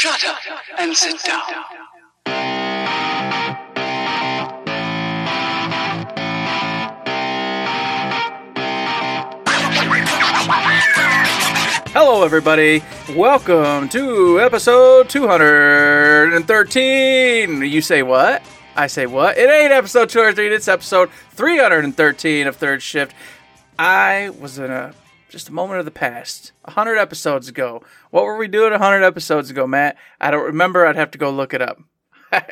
Shut up and sit down. Hello, everybody. Welcome to episode 213. You say what? I say what? It ain't episode 213, it's episode 313 of Third Shift. I was in a just a moment of the past, 100 episodes ago. What were we doing 100 episodes ago, Matt? I don't remember. I'd have to go look it up. I,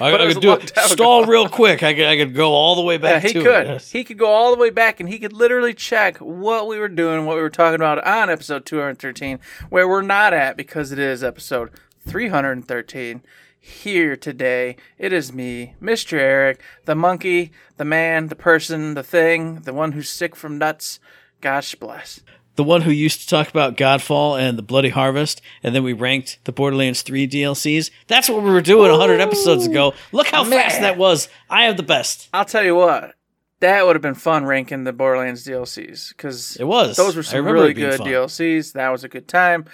I could do it. time ago. Stall real quick. I could, I could go all the way Yeah, back he to could. it. Yes. He could go all the way back and he could literally check what we were doing, what we were talking about on episode 213, where we're not at because it is episode 313. Here today, it is me, Mr. Eric, the monkey, the man, the person, the thing, the one who's sick from nuts. Gosh bless. The one who used to talk about Godfall and the Bloody Harvest, and then we ranked the Borderlands 3 DLCs. That's what we were doing 100 episodes ago. Look how fast that was. I am the best. I'll tell you what, that would have been fun ranking the Borderlands DLCs because It was. Those were some really good fun. DLCs. That was a good time.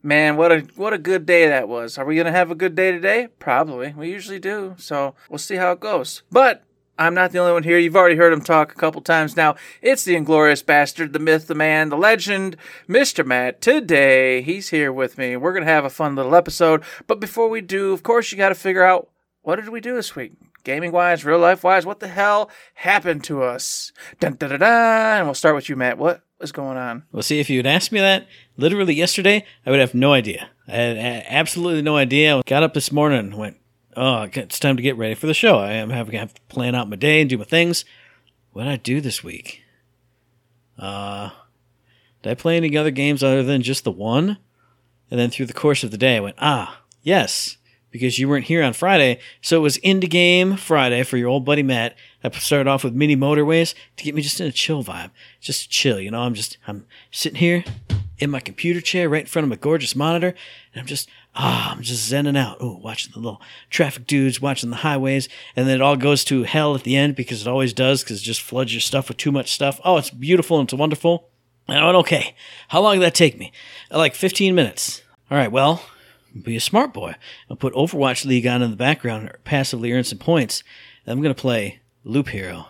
Man, what a what a good day that was. Are we gonna have a good day today? Probably. We usually do. So we'll see how it goes. But I'm not the only one here. You've already heard him talk a couple times now. It's the inglorious bastard, the myth, the man, the legend, Mr. Matt. Today, he's here with me. We're gonna have a fun little episode. But before we do, of course, you got to figure out what did we do this week? Gaming wise, real life wise, what the hell happened to us? Dun, dun, dun, dun. And we'll start with you, Matt. What is going on? Well, see, if you had asked me that literally yesterday, I would have no idea. I had absolutely no idea. I got up this morning and went, oh, it's time to get ready for the show. I am having to have to plan out my day and do my things. What did I do this week? Uh, did I play any other games other than just the one? And then through the course of the day, I went, ah, yes, because you weren't here on Friday. So it was into game Friday for your old buddy Matt. I started off with mini motorways to get me just in a chill vibe, just chill. You know, I'm just I'm sitting here in my computer chair right in front of my gorgeous monitor, and I'm just ah, I'm just zenning out. Oh, watching the little traffic dudes, watching the highways, and then it all goes to hell at the end because it always does because it just floods your stuff with too much stuff. Oh, it's beautiful and it's wonderful. And I went, okay, how long did that take me? Like 15 minutes. All right, well, be a smart boy. I'll put Overwatch League on in the background, passively earn some points. I'm going to play Loop Hero.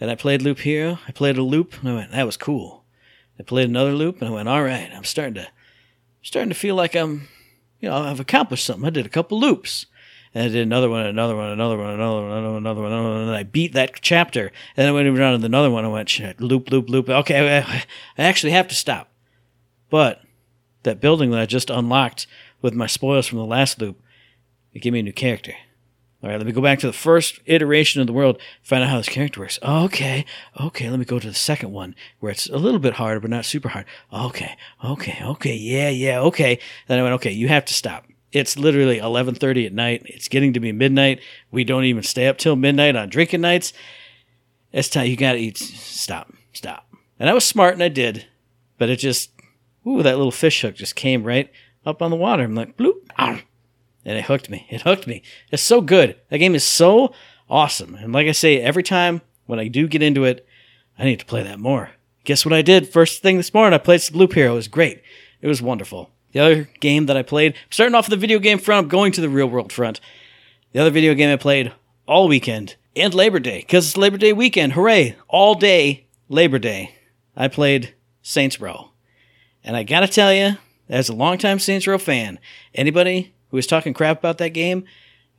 And I played Loop Hero. I played a loop, and I went, that was cool. I played another loop, and I went, all right, I'm starting to, starting to feel like I'm, you know, I've accomplished something. I did a couple loops. And I did another one, another one, another one, another one, another one, another one, another one, and I beat that chapter. And then I went around to another one. I went shit, loop, loop, loop. Okay, I, I actually have to stop. But that building that I just unlocked with my spoils from the last loop, it gave me a new character. All right, let me go back to the first iteration of the world, find out how this character works. Okay, okay, let me go to the second one where it's a little bit harder, but not super hard. Okay, okay, okay, yeah, yeah, okay. Then I went, okay, you have to stop. It's literally 11:30 at night. It's getting to be midnight. We don't even stay up till midnight on drinking nights. It's time. You gotta eat. Stop. Stop. And I was smart, and I did, but it just, ooh, that little fish hook just came right up on the water. I'm like, bloop, ow. And it hooked me. It hooked me. It's so good. That game is so awesome. And like I say, every time when I do get into it, I need to play that more. Guess what I did? First thing this morning, I played some Loop Hero. It was great. It was wonderful. The other game that I played, starting off the video game front, I'm going to the real world front. The other video game I played all weekend and Labor Day, because it's Labor Day weekend. Hooray! All day Labor Day. I played Saints Row. And I gotta tell you, as a longtime Saints Row fan, anybody who is talking crap about that game,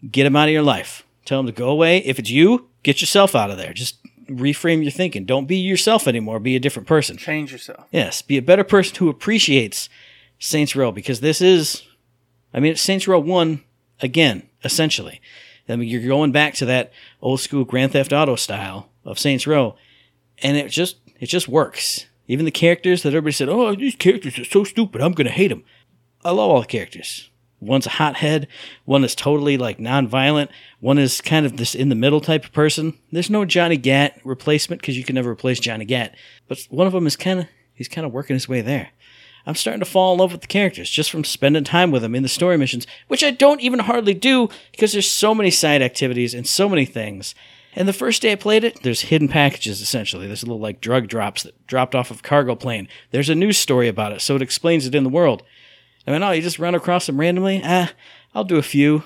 get him out of your life. Tell him to go away. If it's you, get yourself out of there. Just reframe your thinking. Don't be yourself anymore. Be a different person. Change yourself. Yes, be a better person who appreciates Saints Row because this is, I mean, it's Saints Row 1 again, essentially. I mean, you're going back to that old school Grand Theft Auto style of Saints Row, and it just, it just works. Even the characters that everybody said, oh, these characters are so stupid, I'm going to hate them. I love all the characters. One's a hothead, one is totally like non-violent, one is kind of this in the middle type of person. There's no Johnny Gat replacement because you can never replace Johnny Gat, but one of them is kind of he's kind of working his way there. I'm starting to fall in love with the characters just from spending time with them in the story missions, which I don't even hardly do because there's so many side activities and so many things. And the first day I played it, there's hidden packages essentially. There's a little like drug drops that dropped off of a cargo plane. There's a news story about it, so it explains it in the world. I mean, oh, you just run across them randomly? Ah, I'll do a few.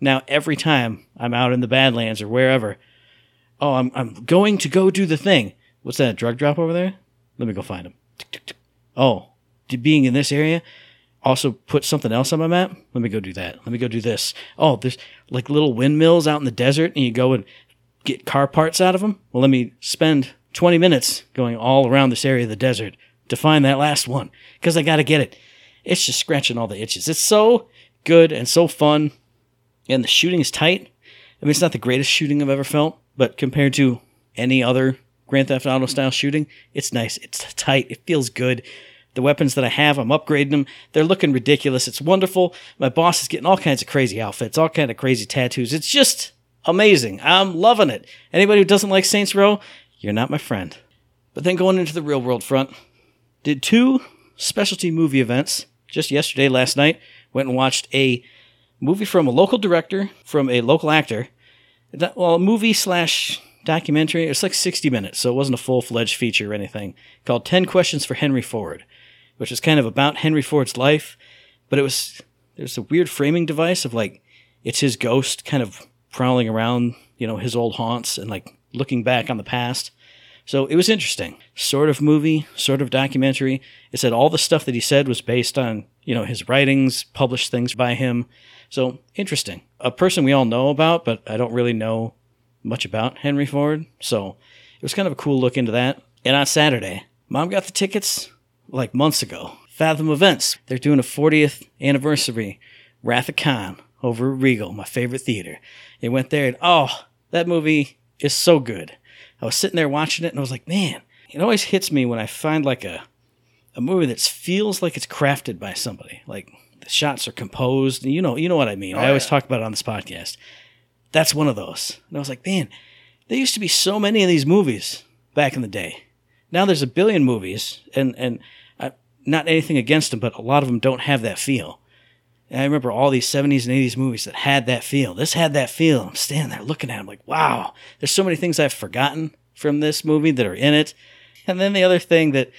Now, every time I'm out in the Badlands or wherever, oh, I'm, I'm going to go do the thing. What's that, drug drop over there? Let me go find him. Oh, being in this area also put something else on my map. Let me go do that. Let me go do this. Oh, there's like little windmills out in the desert, and you go and get car parts out of them. Well, let me spend 20 minutes going all around this area of the desert to find that last one because I got to get it. It's just scratching all the itches. It's so good and so fun, and the shooting is tight. I mean, it's not the greatest shooting I've ever felt, but compared to any other Grand Theft Auto style shooting, it's nice. It's tight. It feels good. The weapons that I have, I'm upgrading them. They're looking ridiculous. It's wonderful. My boss is getting all kinds of crazy outfits, all kind of crazy tattoos. It's just amazing. I'm loving it. Anybody who doesn't like Saints Row, you're not my friend. But then going into the real world front, did two specialty movie events just yesterday, last night. Went and watched a movie from a local director, from a local actor. Well, movie slash documentary. It's like 60 minutes, so it wasn't a full fledged feature or anything. Called 10 Questions for Henry Ford, which is kind of about Henry Ford's life. But it was, there's a weird framing device of like, it's his ghost kind of prowling around, you know, his old haunts and like looking back on the past. So it was interesting. Sort of movie, sort of documentary. It said all the stuff that he said was based on, you know, his writings, published things by him. So interesting. A person we all know about, but I don't really know much about Henry Ford. So it was kind of a cool look into that. And on Saturday, mom got the tickets like months ago. Fathom Events. They're doing a 40th anniversary Wrath of Khan over Regal, my favorite theater. It went there and oh, that movie is so good. I was sitting there watching it and I was like, man, it always hits me when I find like a a movie that feels like it's crafted by somebody. Like the shots are composed. You know, you know what I mean. Oh, I always yeah. talk about it on this podcast. That's one of those. And I was like, man, there used to be so many of these movies back in the day. Now there's a billion movies, and and I, not anything against them, but a lot of them don't have that feel. And I remember all these 70s and 80s movies that had that feel. This had that feel. I'm standing there looking at them like, wow, there's so many things I've forgotten from this movie that are in it. And then the other thing that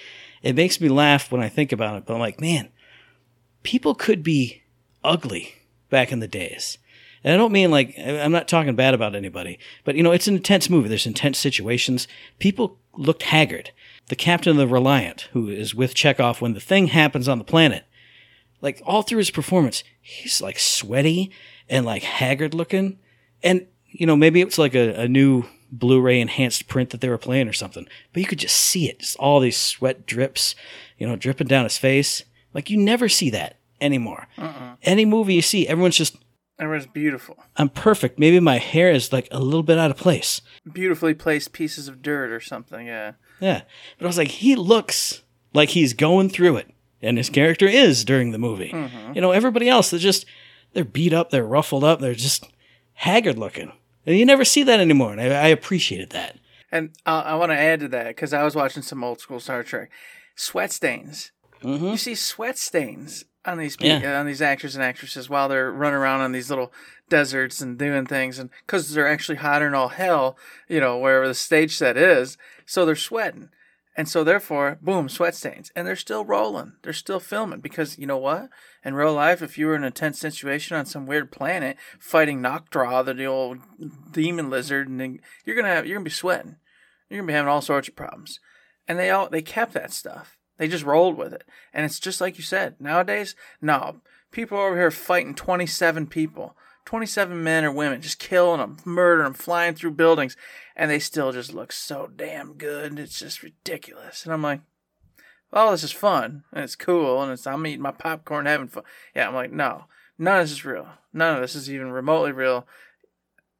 it makes me laugh when I think about it, but I'm like, man, people could be ugly back in the days. And I don't mean like, I'm not talking bad about anybody, but you know, it's an intense movie. There's intense situations. People looked haggard. The captain of the Reliant, who is with Chekov when the thing happens on the planet, like all through his performance, he's like sweaty and like haggard looking. And, you know, maybe it's like a, a new Blu-ray enhanced print that they were playing or something, but you could just see it. Just all these sweat drips, you know, dripping down his face. Like you never see that anymore. Uh-uh. Any movie you see, everyone's just Everyone's beautiful. I'm perfect. Maybe my hair is like a little bit out of place. Beautifully placed pieces of dirt or something, yeah. Yeah. But I was like, he looks like he's going through it and his character is during the movie. Mm-hmm. You know, everybody else, they're just, they're beat up, they're ruffled up, they're just haggard looking. And you never see that anymore. And I, I appreciated that. And uh, I want to add to that because I was watching some old school Star Trek. Sweat stains. Mm-hmm. You see sweat stains on these people, yeah. on these actors and actresses while they're running around on these little deserts and doing things, and because they're actually hotter than all hell, you know, wherever the stage set is, so they're sweating. And so therefore, boom, sweat stains. And they're still rolling. They're still filming because you know what? In real life, if you were in a tense situation on some weird planet fighting Nokdraw, the old demon lizard, and you're gonna have you're gonna be sweating. You're gonna be having all sorts of problems. And they all they kept that stuff. They just rolled with it. And it's just like you said. Nowadays, no. People over here fighting 27 people. 27 men or women, just killing them, murdering them, flying through buildings, and they still just look so damn good. It's just ridiculous. And I'm like, well, this is fun and it's cool, and it's I'm eating my popcorn, having fun. Yeah, I'm like, no, none of this is real. None of this is even remotely real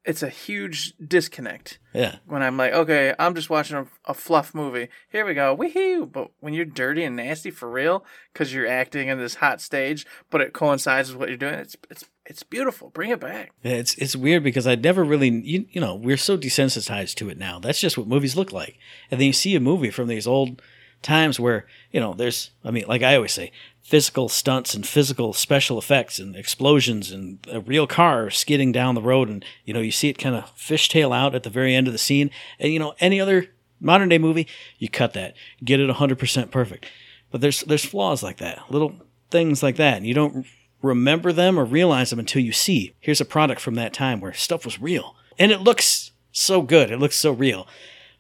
it's a huge disconnect. Yeah. When I'm like, okay, I'm just watching a, a fluff movie. Here we go, woohoo! But when you're dirty and nasty for real, because you're acting in this hot stage, but it coincides with what you're doing, it's it's it's beautiful. Bring it back. Yeah, it's it's weird because I never really you, you know we're so desensitized to it now. That's just what movies look like, and then you see a movie from these old times where you know there's I mean like I always say physical stunts and physical special effects and explosions and a real car skidding down the road and you know you see it kind of fishtail out at the very end of the scene and you know any other modern day movie you cut that get it 100% perfect but there's there's flaws like that little things like that. And you don't remember them or realize them until you see here's a product from that time where stuff was real. And it looks so good. It looks so real.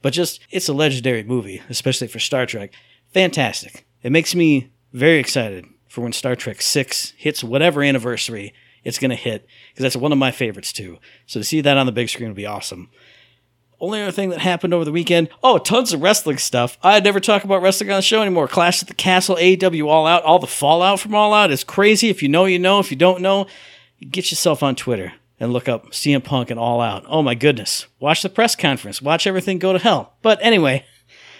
But just, it's a legendary movie, especially for Star Trek. Fantastic. It makes me very excited for when Star Trek 6 hits whatever anniversary it's going to hit, because that's one of my favorites too. So to see that on the big screen would be awesome. Only other thing that happened over the weekend oh, tons of wrestling stuff. I never talk about wrestling on the show anymore. Clash at the Castle, AEW All Out, all the fallout from All Out is crazy. If you know, you know. If you don't know, get yourself on Twitter and look up CM Punk and All Out. Oh my goodness. Watch the press conference. Watch everything go to hell. But anyway,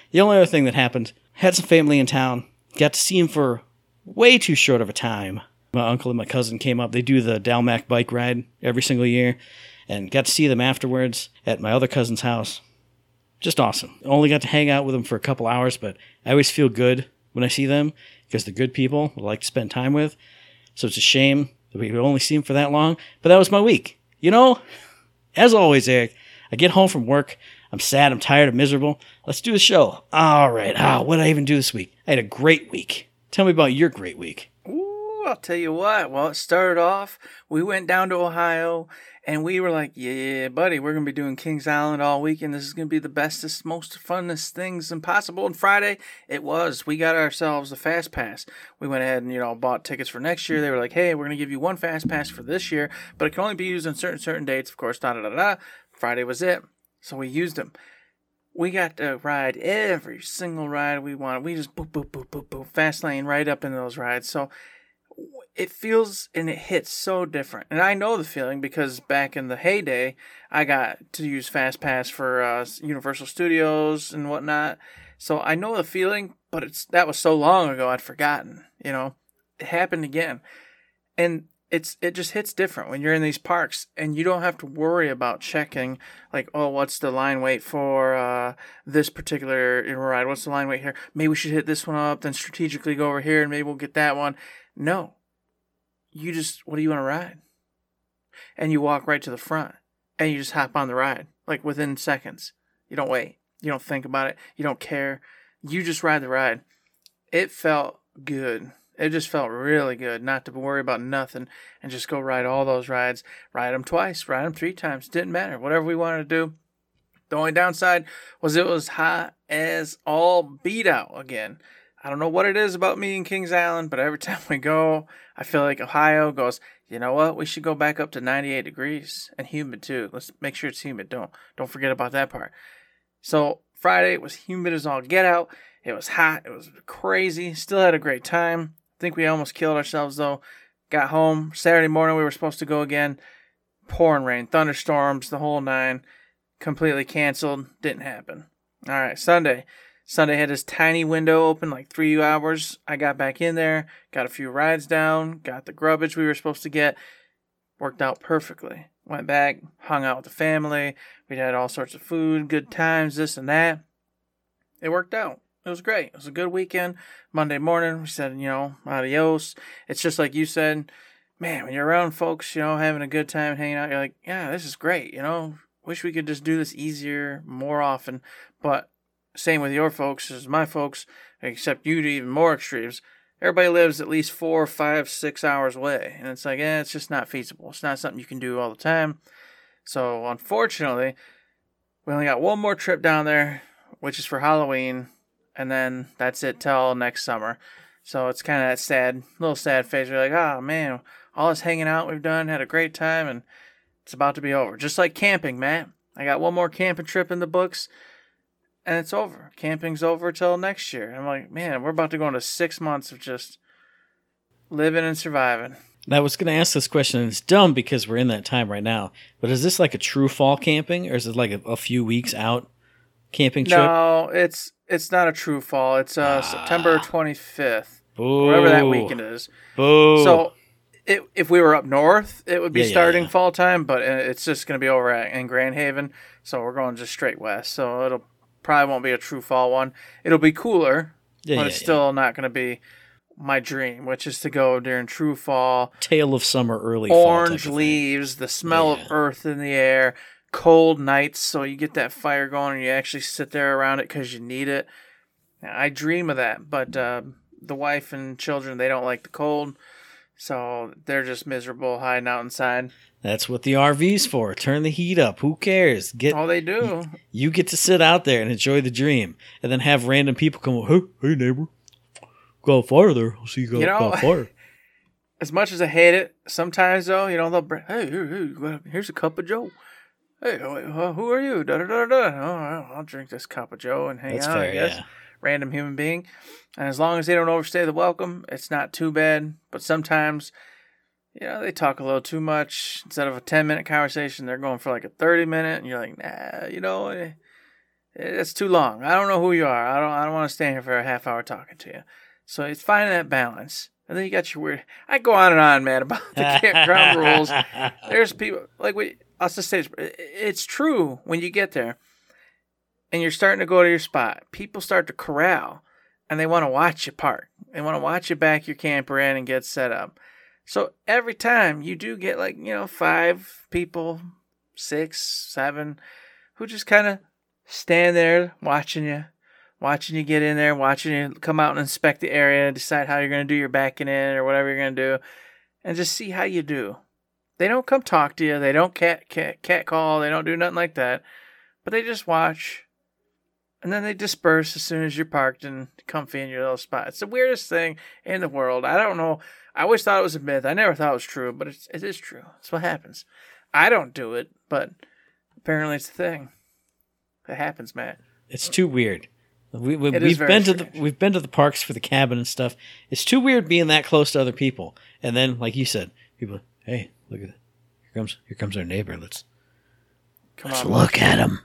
the only other thing that happened had some family in town. Got to see him for way too short of a time. My uncle and my cousin came up. They do the Dalmac bike ride every single year and got to see them afterwards at my other cousin's house. Just awesome. Only got to hang out with them for a couple hours, but I always feel good when I see them because they're good people I like to spend time with. So it's a shame we only see him for that long. But that was my week. You know, as always, Eric, I get home from work. I'm sad. I'm tired. I'm miserable. Let's do the show. All right. Ah, what did I even do this week? I had a great week. Tell me about your great week. Ooh, I'll tell you what. Well, it started off. We went down to Ohio and we were like, yeah, buddy, we're going to be doing Kings Island all weekend. This is going to be the bestest, most funnest things impossible. And Friday, it was. We got ourselves a fast pass. We went ahead and, you know, bought tickets for next year. They were like, hey, we're going to give you one fast pass for this year, but it can only be used on certain, certain dates. Of course, da da da da. Friday was it. So we used them. We got to ride every single ride we wanted. We just boop, boop, boop, boop, boop, fast lane right up in those rides. So it feels and it hits so different. And I know the feeling because back in the heyday, I got to use Fast Pass for uh, Universal Studios and whatnot. So I know the feeling, but it's that was so long ago I'd forgotten. You know, it happened again, and it's it just hits different when you're in these parks and you don't have to worry about checking like oh what's the line wait for uh, this particular ride what's the line wait here maybe we should hit this one up then strategically go over here and maybe we'll get that one no you just what do you want to ride and you walk right to the front and you just hop on the ride like within seconds you don't wait you don't think about it you don't care you just ride the ride it felt good it just felt really good not to worry about nothing and just go ride all those rides. Ride them twice, ride them three times. Didn't matter. Whatever we wanted to do. The only downside was it was hot as all beat out again. I don't know what it is about me and Kings Island, but every time we go, I feel like Ohio goes, you know what? We should go back up to 98 degrees and humid too. Let's make sure it's humid. Don't don't forget about that part. So Friday was humid as all get out. It was hot. It was crazy. Still had a great time I think we almost killed ourselves though. Got home Saturday morning. We were supposed to go again. Pouring rain, thunderstorms, the whole nine. Completely canceled. Didn't happen. All right, Sunday. Sunday had this tiny window open, like three hours. I got back in there, got a few rides down, got the grubbage we were supposed to get. Worked out perfectly. Went back, hung out with the family. We had all sorts of food, good times, this and that. It worked out it was great. It was a good weekend. Monday morning, we said, you know, adios. It's just like you said, man, when you're around folks, you know, having a good time, hanging out, you're like, yeah, this is great. You know, wish we could just do this easier, more often. But same with your folks as my folks, except you to even more extremes. Everybody lives at least four, five, six hours away. And it's like, eh, it's just not feasible. It's not something you can do all the time. So unfortunately, we only got one more trip down there, which is for Halloween and then that's it till next summer. So it's kind of that sad, little sad phase. You're like, oh man, all this hanging out we've done, had a great time, and it's about to be over. Just like camping, Matt. I got one more camping trip in the books, and it's over. Camping's over till next year. I'm like, man, we're about to go into six months of just living and surviving. I was going to ask this question, and it's dumb because we're in that time right now. But is this like a true fall camping, or is it like a, a few weeks out camping trip? No, it's it's not a true fall. It's uh, ah. September 25th, Boo. whatever that weekend is. Boo. So, it, if we were up north, it would be Yeah, yeah, starting yeah. fall time, but uh, it's just going to be over at, in Grand Haven. So we're going just straight west. So it'll probably won't be a true fall one. It'll be cooler, Yeah, but yeah, it's yeah. still not going to be my dream, which is to go during true fall, Tail of summer, early orange leaves, the smell of earth in the air, cold nights, so you get that fire going and you actually sit there around it because you need it. I dream of that, but uh, the wife and children they don't like the cold, so they're just miserable hiding out inside. That's what the RV's for. Turn the heat up. Who cares? Get All they do. you get to sit out there and enjoy the dream, and then have random people come. Hey, hey neighbor, go farther. there. I see you got, You know- got fire. As much as I hate it, sometimes though, you know, they'll bring, hey, here, here, here's a cup of Joe. Hey, wh- wh- who are you? Da da da da. Oh, I'll- I'll drink this cup of Joe and hang That's out. I fair. guess. Yeah. Random human being. And as long as they don't overstay the welcome, it's not too bad. But sometimes, you know, they talk a little too much. Instead of a 10 minute conversation, they're going for like a 30 minute. And you're like, nah, you know, eh, it's too long. I don't know who you are. I don't, I don't want to stand here for a half hour talking to you. So it's finding that balance. And then you got your weird. I go on and on, man, about the campground rules. There's people like we. I'll just say it's, it's true when you get there, and you're starting to go to your spot. People start to corral, and they want to watch you park. They want to watch you back your camper in and get set up. So every time you do get like you know five people, six, seven, who just kind of stand there watching you, watching you get in there, watching you come out and inspect the area, decide how you're going to do your backing in or whatever you're going to do, and just see how you do. They don't come talk to you. They don't cat cat cat call. They don't do nothing like that. But they just watch, and then they disperse as soon as you're parked and comfy in your little spot. It's the weirdest thing in the world. I don't know. I always thought it was a myth. I never thought it was true, but it's, it is true. That's what happens. I don't do it, but apparently it's a thing. It happens, Matt. It's too weird. We, we, we've very been to the we've been to the parks for the cabin and stuff. It's too weird being that close to other people. And then, like you said, people, hey, look at it. Here comes here comes our neighbor. Let's Come let's on, look at him.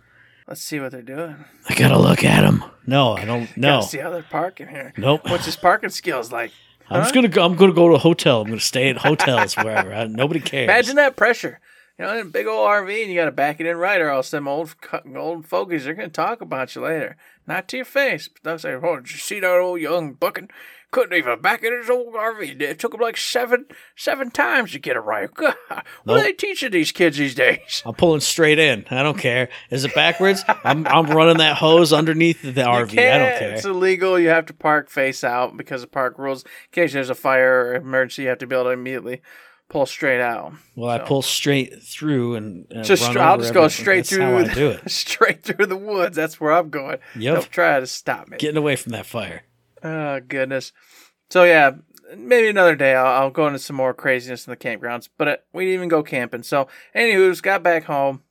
Let's see what they're doing. I gotta look at them. No, I don't. No, Gotta see how they're parking here. nope. What's his parking skills like? I'm just gonna go. I'm gonna go to a hotel. I'm gonna stay at hotels wherever. I, nobody cares. Imagine that pressure. You know, in a big old RV, and you got to back it in right, or else them old old fogies they're gonna talk about you later. Not to your face, but they'll say, "Oh, did you see that old young bucking? Couldn't even back in his old RV. It took him like seven seven times to get it right. God, what are they teaching these kids these days? I'm pulling straight in. I don't care. Is it backwards? I'm I'm running that hose underneath the RV. I don't care. It's illegal. You have to park face out because of park rules. In case there's a fire or emergency, you have to be able to immediately pull straight out. Well, I pull straight through and uh, Just str- I'll just go everything. straight That's through. How I the- do it. straight through the woods. That's where I'm going. Yep. Don't try to stop me. Getting away from that fire. Oh goodness. So yeah, maybe another day I'll, I'll go into some more craziness in the campgrounds. But uh, we didn't even go camping. So anywho's got back home,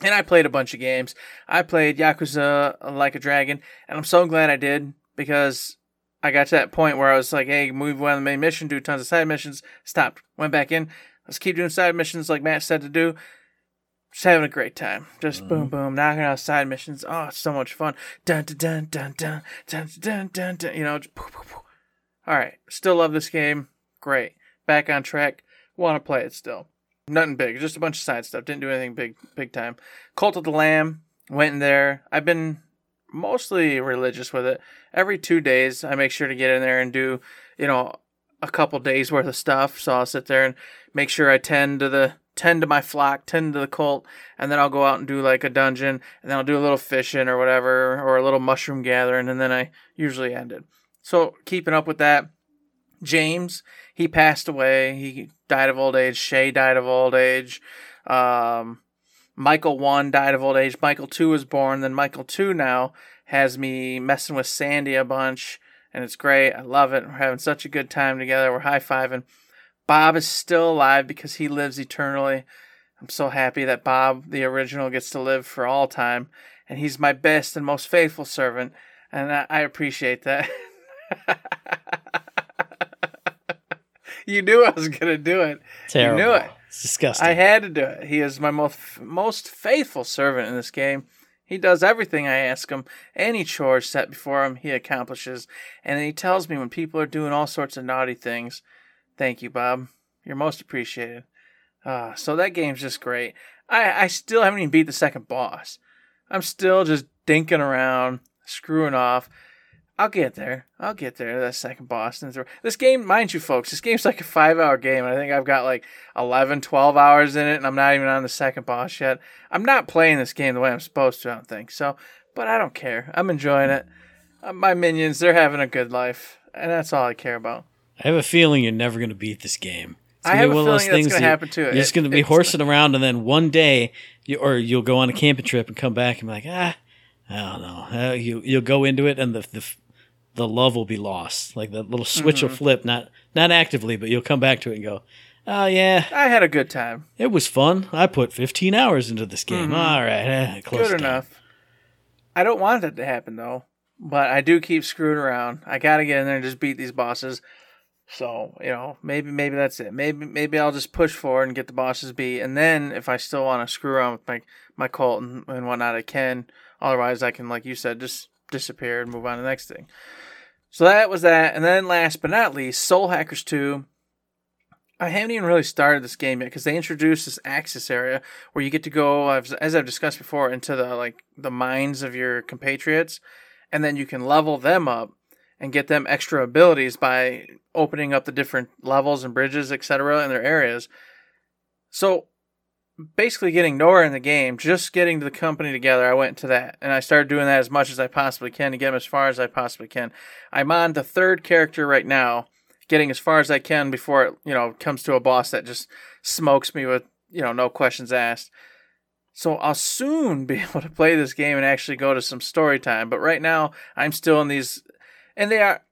and I played a bunch of games. I played Yakuza Like a Dragon, and I'm so glad I did because I got to that point where I was like, hey, move on the main mission, do tons of side missions. Stopped, went back in. Let's keep doing side missions like Matt said to do just having a great time. Just mm-hmm. boom, boom, knocking out side missions. Oh, it's so much fun. Dun, dun, dun, dun, dun, dun, dun, dun, you know, just poof, poof, poof. All right. Still love this game. Great. Back on track. Want to play it still. Nothing big. Just a bunch of side stuff. Didn't do anything big, big time. Cult of the Lamb. Went in there. I've been mostly religious with it. Every two days, I make sure to get in there and do, you know, a couple days worth of stuff. So I'll sit there and make sure I tend to the tend to my flock, tend to the cult, and then I'll go out and do like a dungeon, and then I'll do a little fishing or whatever, or a little mushroom gathering, and then I usually end it. So keeping up with that. James, he passed away. He died of old age. Shay died of old age. Um, Michael 1 died of old age. Michael 2 was born. Then Michael 2 now has me messing with Sandy a bunch, and it's great. I love it. We're having such a good time together. We're high fiving. Bob is still alive because he lives eternally. I'm so happy that Bob, the original, gets to live for all time, and he's my best and most faithful servant, and I, I appreciate that. you knew I was gonna do it. Terrible. You knew it. It's disgusting. I had to do it. He is my most most faithful servant in this game. He does everything I ask him. Any chores set before him, he accomplishes. And he tells me when people are doing all sorts of naughty things. Thank you, Bob. You're most appreciated. Uh, so that game's just great. I, I still haven't even beat the second boss. I'm still just dinking around, screwing off. I'll get there. I'll get there that second boss. This game, mind you, folks, this game's like a five hour game. I think I've got like 11, 12 hours in it, and I'm not even on the second boss yet. I'm not playing this game the way I'm supposed to, I don't think. So, but I don't care. I'm enjoying it. Uh, my minions, they're having a good life. and that's all I care about. I have a feeling you're never going to beat this game. It's I have be a one of those feeling that's gonna you- happen too. You're just going to be horsing around, and then one day, you, or you'll go on a camping trip and come back and be like, ah, I don't know. Uh, you you'll go into it, and the the the love will be lost. Like the little switch Mm-hmm. will flip, not not actively, but you'll come back to it and go, oh yeah, I had a good time. it was fun. I put 15 hours into this game. All right, eh, close Mm-hmm. Good down. enough. I don't want that to happen though, but I do keep screwing around. I gotta get in there and just beat these bosses. So you know, maybe maybe that's it. Maybe maybe I'll just push forward and get the bosses beat, and then if I still want to screw around with my my cult and, and whatnot, I can. Otherwise, I can, like you said, just disappear and move on to the next thing. So that was that, and then last but not least, Soul Hackers Two. I haven't even really started this game yet because they introduced this access area where you get to go, as as I've discussed before, into the like the minds of your compatriots, and then you can level them up and get them extra abilities by opening up the different levels and bridges, etc., in their areas. So basically, getting nowhere in the game, just getting the company together, I went to that and I started doing that as much as I possibly can to get them as far as I possibly can. I'm on the third character right now getting as far as I can before it, you know, comes to a boss that just smokes me with, you know, no questions asked. So I'll soon be able to play this game and actually go to some story time. But right now, I'm still in these, and they are.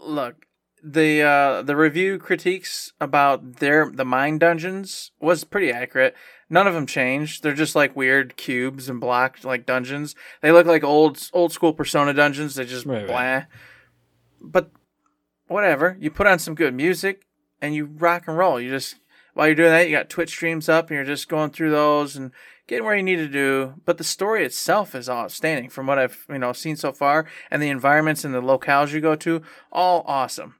Look, the uh, the review critiques about their the mine dungeons was pretty accurate. None of them changed. They're just like weird cubes and blocked like dungeons. They look like old old school Persona dungeons. They just Right, blah. right. But whatever. You put on some good music and you rock and roll. You just while you're doing that, you got Twitch streams up and you're just going through those and getting where you need to do. But the story itself is outstanding from what I've you know seen so far, and the environments and the locales you go to, all awesome.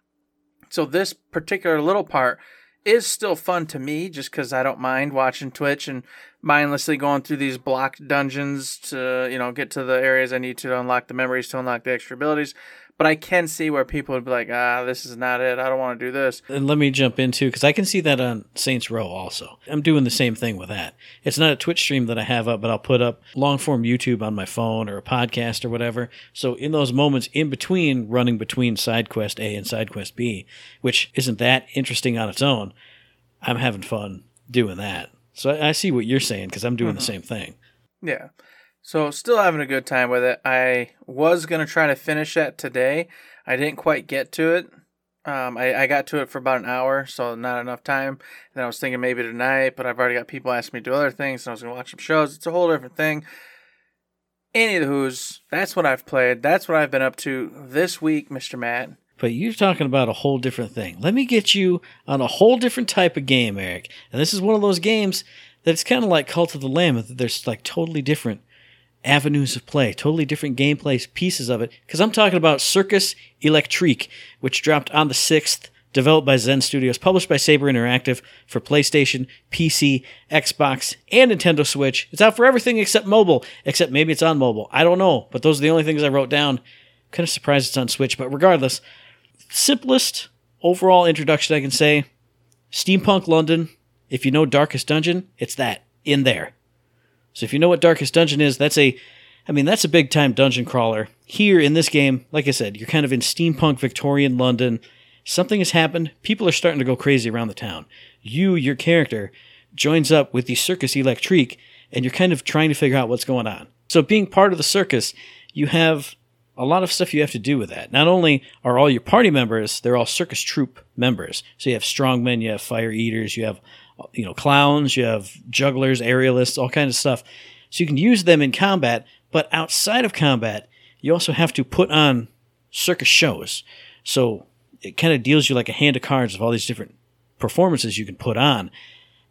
So this particular little part is still fun to me just because I don't mind watching Twitch and mindlessly going through these blocked dungeons to, you know, get to the areas I need to unlock the memories to unlock the extra abilities. But I can see where people would be like, ah, this is not it. I don't want to do this. And let me jump into because I can see that on Saints Row also. I'm doing the same thing with that. It's not a Twitch stream that I have up, but I'll put up long form YouTube on my phone or a podcast or whatever. So in those moments in between running between side quest A and side quest B, which isn't that interesting on its own, I'm having fun doing that. So I, I see what you're saying because I'm doing the same thing. Yeah. So still having a good time with it. I was gonna try to finish that today. I didn't quite get to it. Um, I, I got to it for about an hour, so not enough time. And I was thinking maybe tonight, but I've already got people asking me to do other things, and I was gonna watch some shows. It's a whole different thing. Any of the who's that's what I've played. That's what I've been up to this week, Mr. Matt. But you're talking about a whole different thing. Let me get you on a whole different type of game, Eric. And this is one of those games that's kind of like Cult of the Lamb. that There's like totally different avenues of play, totally different gameplay pieces of it. Because I'm talking about Circus Electrique, which dropped on the 6th, developed by Zen Studios, published by Saber Interactive for PlayStation, PC, Xbox, and Nintendo Switch. It's out for everything except mobile, except maybe it's on mobile. I don't know, but those are the only things I wrote down. Kind of surprised it's on Switch, but regardless, simplest overall introduction I can say Steampunk London. If you know Darkest Dungeon, it's that in there. So if you know what Darkest Dungeon is, that's a I mean, that's a big time dungeon crawler. Here in this game, like I said, you're kind of in steampunk Victorian London. Something has happened. People are starting to go crazy around the town. You, your character, joins up with the Circus Electrique, and you're kind of trying to figure out what's going on. So, being part of the circus, you have a lot of stuff you have to do with that. Not only are all your party members, they're all circus troupe members. So you have strongmen, you have fire eaters, you have you know clowns, you have jugglers, aerialists, all kinds of stuff. So you can use them in combat, but outside of combat, you also have to put on circus shows. So it kind of deals you like a hand of cards of all these different performances you can put on.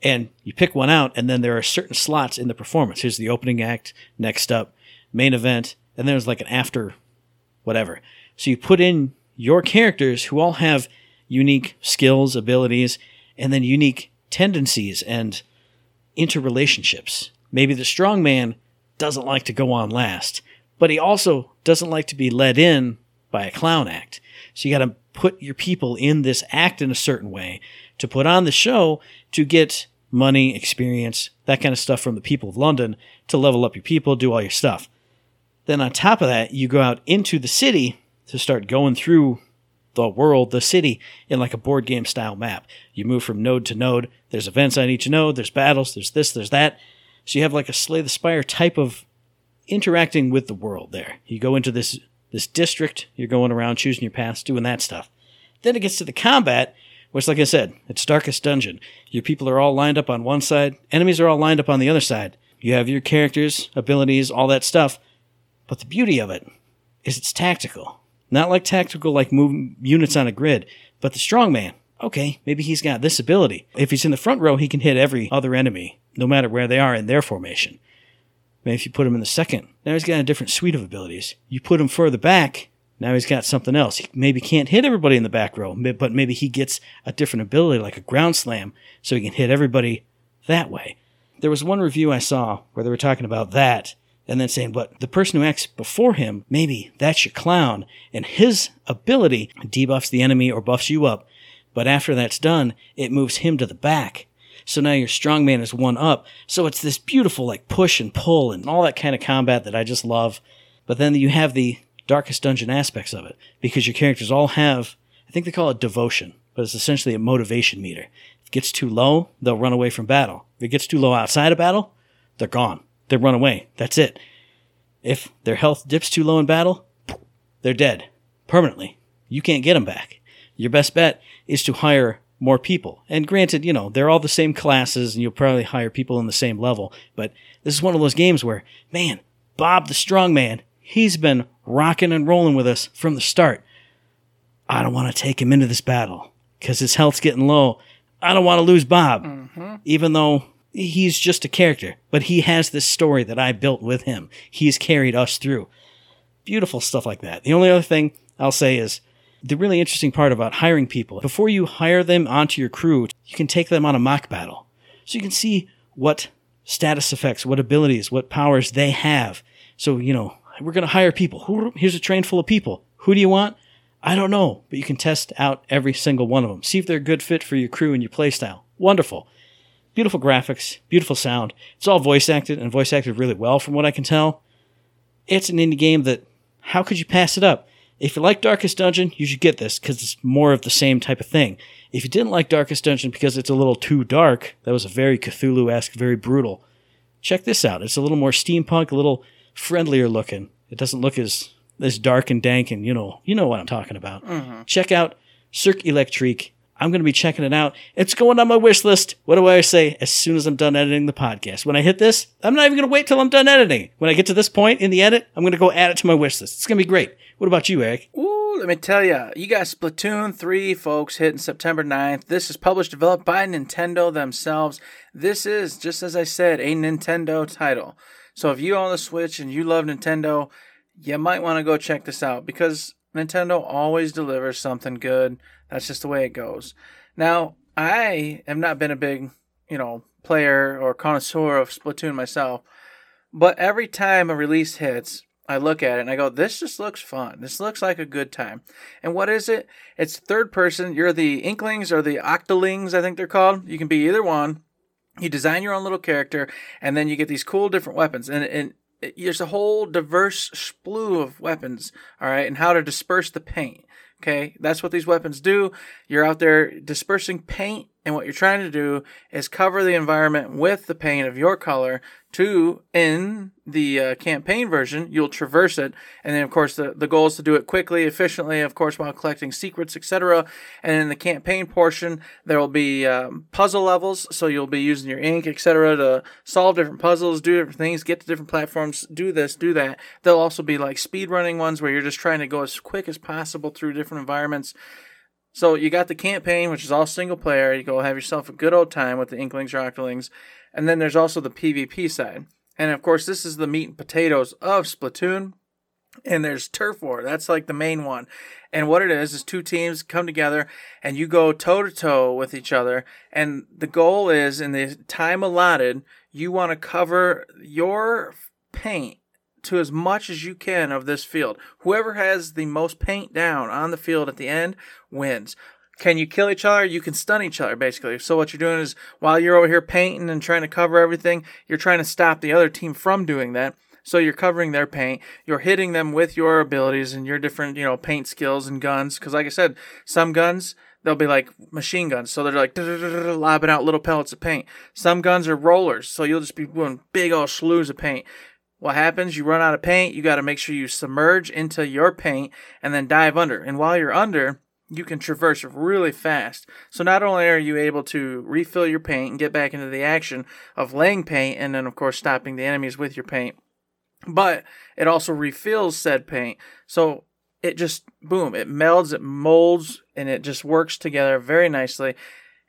And you pick one out, and then there are certain slots in the performance. Here's the opening act, next up, main event, and then there's like an after whatever. So you put in your characters who all have unique skills, abilities, and then unique tendencies and interrelationships. Maybe the strong man doesn't like to go on last, but he also doesn't like to be led in by a clown act. So you got to put your people in this act in a certain way to put on the show to get money, experience, that kind of stuff from the people of London to level up your people, do all your stuff. Then on top of that, you go out into the city to start going through the world, the city, in like a board game style map. You move from node to node. There's events on each node. There's battles. There's this. There's that. So you have like a Slay the Spire type of interacting with the world there. You go into this this district. You're going around choosing your paths, doing that stuff. Then it gets to the combat, which, like I said, it's Darkest Dungeon. Your people are all lined up on one side. Enemies are all lined up on the other side. You have your characters, abilities, all that stuff. But the beauty of it is it's tactical. Not like tactical, like move units on a grid, but the strongman. Okay, maybe he's got this ability. If he's in the front row, he can hit every other enemy, no matter where they are in their formation. Maybe if you put him in the second, now he's got a different suite of abilities. You put him further back, now he's got something else. He maybe can't hit everybody in the back row, but maybe he gets a different ability, like a ground slam, so he can hit everybody that way. There was one review I saw where they were talking about that, and then saying, but the person who acts before him, maybe that's your clown, and his ability debuffs the enemy or buffs you up. But after that's done, it moves him to the back. So now your strongman is one up. So it's this beautiful like push and pull and all that kind of combat that I just love. But then you have the darkest dungeon aspects of it because your characters all have, I think they call it devotion, but it's essentially a motivation meter. If it gets too low, they'll run away from battle. If it gets too low outside of battle, they're gone they run away. That's it. If their health dips too low in battle, they're dead permanently. You can't get them back. Your best bet is to hire more people. And granted, you know, they're all the same classes and you'll probably hire people in the same level, but this is one of those games where, man, Bob the strongman, he's been rocking and rolling with us from the start. I don't want to take him into this battle because his health's getting low. I don't want to lose Bob, mm-hmm. even though he's just a character, but he has this story that I built with him. He's carried us through. Beautiful stuff like that. The only other thing I'll say is the really interesting part about hiring people. Before you hire them onto your crew, you can take them on a mock battle. So you can see what status effects, what abilities, what powers they have. So, you know, we're going to hire people. Here's a train full of people. Who do you want? I don't know, but you can test out every single one of them. See if they're a good fit for your crew and your playstyle. Wonderful. Beautiful graphics, beautiful sound. It's all voice acted and voice acted really well from what I can tell. It's an indie game that, how could you pass it up? If you like Darkest Dungeon, you should get this because it's more of the same type of thing. If you didn't like Darkest Dungeon because it's a little too dark, that was a very Cthulhu esque, very brutal, check this out. It's a little more steampunk, a little friendlier looking. It doesn't look as as dark and dank, and you know, you know what I'm talking about. Mm-hmm. Check out Cirque Electrique I'm going to be checking it out. It's going on my wish list. What do I say? As soon as I'm done editing the podcast. When I hit this, I'm not even going to wait till I'm done editing. When I get to this point in the edit, I'm going to go add it to my wish list. It's going to be great. What about you, Eric? Ooh, let me tell you. You got Splatoon 3, folks, hitting September 9th. This is published, developed by Nintendo themselves. This is, just as I said, a Nintendo title. So if you own the Switch and you love Nintendo, you might want to go check this out because Nintendo always delivers something good. That's just the way it goes. Now, I have not been a big, you know, player or connoisseur of Splatoon myself, but every time a release hits, I look at it and I go, this just looks fun. This looks like a good time. And what is it? It's third person. You're the Inklings or the Octolings, I think they're called. You can be either one. You design your own little character, and then you get these cool different weapons. And, and there's a whole diverse slew of weapons, all right, and how to disperse the paint. Okay, that's what these weapons do. You're out there dispersing paint, and what you're trying to do is cover the environment with the paint of your color to in the uh, campaign version you'll traverse it. And then of course the, the goal is to do it quickly efficiently of course while collecting secrets etc and in the campaign portion there will be um, puzzle levels. So you'll be using your ink etc to solve different puzzles do different things get to different platforms do this do that. There'll also be like speed running ones where you're just trying to go as quick as possible through different environments so you got the campaign, which is all single player. You go have yourself a good old time with the Inklings or Octolings. And then there's also the PvP side. And of course, this is the meat and potatoes of Splatoon. And there's Turf War. That's like the main one. And what it is, is two teams come together and you go toe to toe with each other. And the goal is, in the time allotted, you want to cover your paint to as much as you can of this field. Whoever has the most paint down on the field at the end wins. Can you kill each other? You can stun each other, basically. So what you're doing is while you're over here painting and trying to cover everything, you're trying to stop the other team from doing that. So you're covering their paint. You're hitting them with your abilities and your different, you know, paint skills and guns. Because like I said, some guns they'll be like machine guns, so they're like lobbing out little pellets of paint. Some guns are rollers, so you'll just be doing big old slews of paint. What happens? You run out of paint. You got to make sure you submerge into your paint and then dive under. And while you're under, you can traverse really fast. So not only are you able to refill your paint and get back into the action of laying paint and then of course stopping the enemies with your paint, but it also refills said paint. So it just boom, it melds, it molds, and it just works together very nicely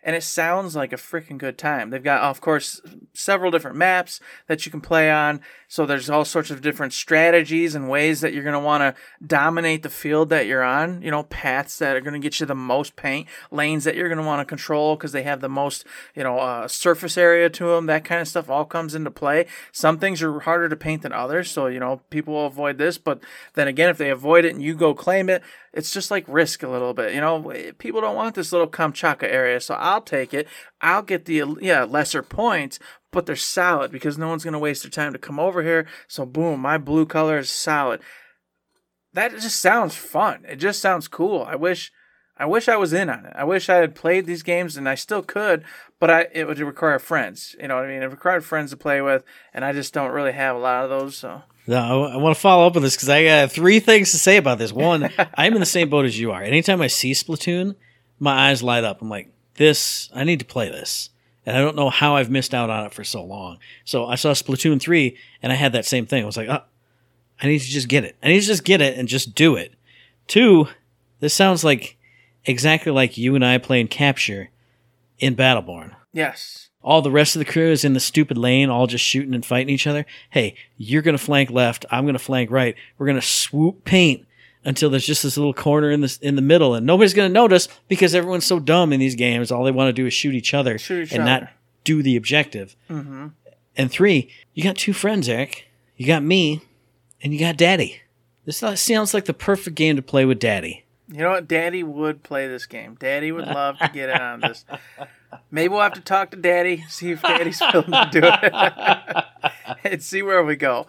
and it sounds like a freaking good time. They've got, of course, several different maps that you can play on. So there's all sorts of different strategies and ways that you're going to want to dominate the field that you're on. You know, paths that are going to get you the most paint, lanes that you're going to want to control because they have the most, you know, uh, surface area to them. That kind of stuff all comes into play. Some things are harder to paint than others. So, you know, people will avoid this. But then again, if they avoid it and you go claim it, it's just like risk a little bit. You know, people don't want this little Kamchatka area, so I'll take it. I'll get the yeah lesser points, but they're solid because no one's gonna waste their time to come over here. So boom, my blue color is solid. That just sounds fun. It just sounds cool. I wish. I wish I was in on it. I wish I had played these games, and I still could, but I it would require friends. You know what I mean? It required friends to play with, and I just don't really have a lot of those. So no, I, I want to follow up with this because I got three things to say about this. One, I'm in the same boat as you are. Anytime I see Splatoon, my eyes light up. I'm like, this, I need to play this. And I don't know how I've missed out on it for so long. So I saw Splatoon 3 and I had that same thing. I was like, oh, I need to just get it. I need to just get it and just do it. Two, this sounds like exactly like you and I playing capture in Battleborn. yes, all the rest of the crew is in the stupid lane, all just shooting and fighting each other. Hey, you're going to flank left. I'm going to flank right. We're going to swoop paint until there's just this little corner in the in the middle, and nobody's going to notice because everyone's so dumb in these games. All they want to do is shoot each other Shoot each and other. not do the objective. Mm-hmm. And three, you got two friends, Eric. You got me, and you got Daddy. This sounds like the perfect game to play with Daddy. You know what? Daddy would play this game. Daddy would love to get in on this. Maybe we'll have to talk to Daddy, see if Daddy's willing to do it, and see where we go.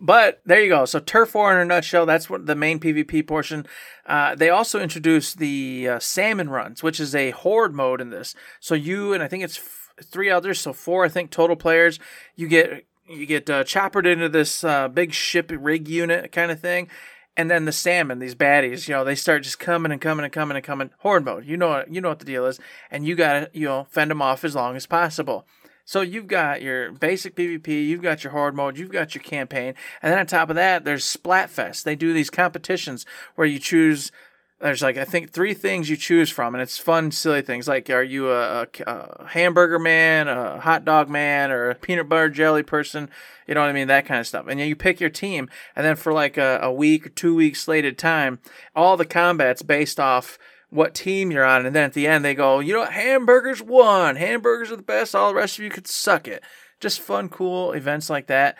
But there you go. So Turf War in a nutshell. That's what the main PvP portion. Uh, they also introduced the uh, salmon runs, which is a horde mode in this. So you and I think it's f- three others, so four I think total players. You get you get uh, choppered into this uh, big ship rig unit kind of thing, and then the salmon, these baddies, you know, they start just coming and coming and coming and coming. Horde mode, you know, you know what the deal is, and you gotta, you know, fend them off as long as possible. So you've got your basic PvP, you've got your horde mode, you've got your campaign, and then on top of that, there's Splatfest. They do these competitions where you choose. There's like I think three things you choose from, and it's fun, silly things like are you a, a, hamburger man, a hot dog man, or a peanut butter jelly person? You know what I mean? That kind of stuff. And then you pick your team, and then for like a, a week or two weeks slated time, all the combat's based off what team you're on, and then at the end they go, you know, what? hamburgers won. Hamburgers are the best. All the rest of you could suck it. Just fun, cool events like that.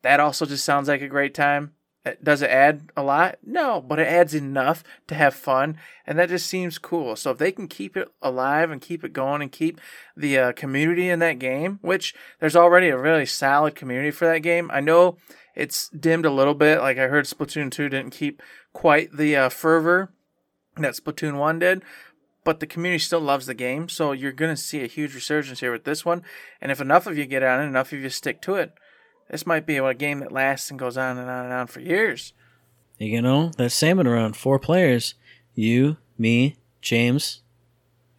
That also just sounds like a great time. Uh, Does it add a lot? No, but it adds enough to have fun, and that just seems cool. So if they can keep it alive and keep it going and keep the uh, community in that game, which there's already a really solid community for that game. I know it's dimmed a little bit. Like I heard Splatoon 2 didn't keep quite the uh, fervor that Splatoon 1 did, but the community still loves the game. So you're going to see a huge resurgence here with this one. And if enough of you get on it, enough of you stick to it, this might be a game that lasts and goes on and on and on for years. You know, that salmon around four players. You, me, James,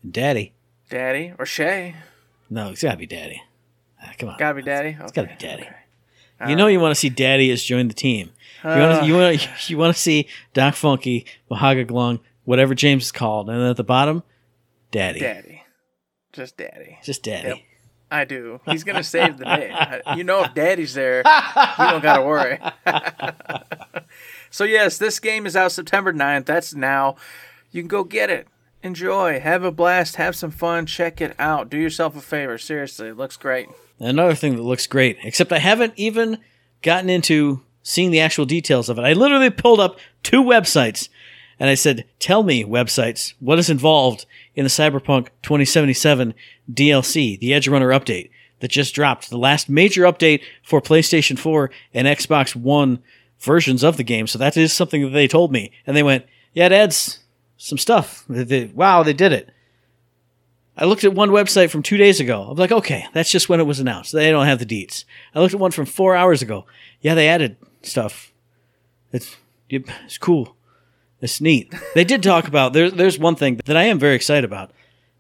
and Daddy. Daddy or Shay. No, it's gotta be Daddy. Ah, come on. Gotta be Daddy. It's gotta be Daddy. okay. You know you want to see Daddy as join the team. You want Uh, to you want you want to see Doc Funky, Wahaga Glung, whatever James is called, and then at the bottom, Daddy. Daddy. Just Daddy. Just Daddy. Yep. I do. He's gonna save the day. You know, if Daddy's there, you don't gotta worry. so yes, this game is out September 9th. That's now. You can go get it. Enjoy. Have a blast. Have some fun. Check it out. Do yourself a favor. Seriously, it looks great. Another thing that looks great, except I haven't even gotten into seeing the actual details of it. I literally pulled up two websites and I said, Tell me, websites, what is involved in the Cyberpunk 2077 DLC, the Edgerunner update. that just dropped. The last major update for PlayStation 4 and Xbox One versions of the game. So that is something that they told me. And they went, yeah, it adds some stuff. They- they- wow, they did it. I looked at one website from two days ago. I'm like, okay, that's just when it was announced. They don't have the deets. I looked at one from four hours ago. Yeah, they added stuff. It's it's cool. It's neat. They did talk about there, there's one thing that I am very excited about.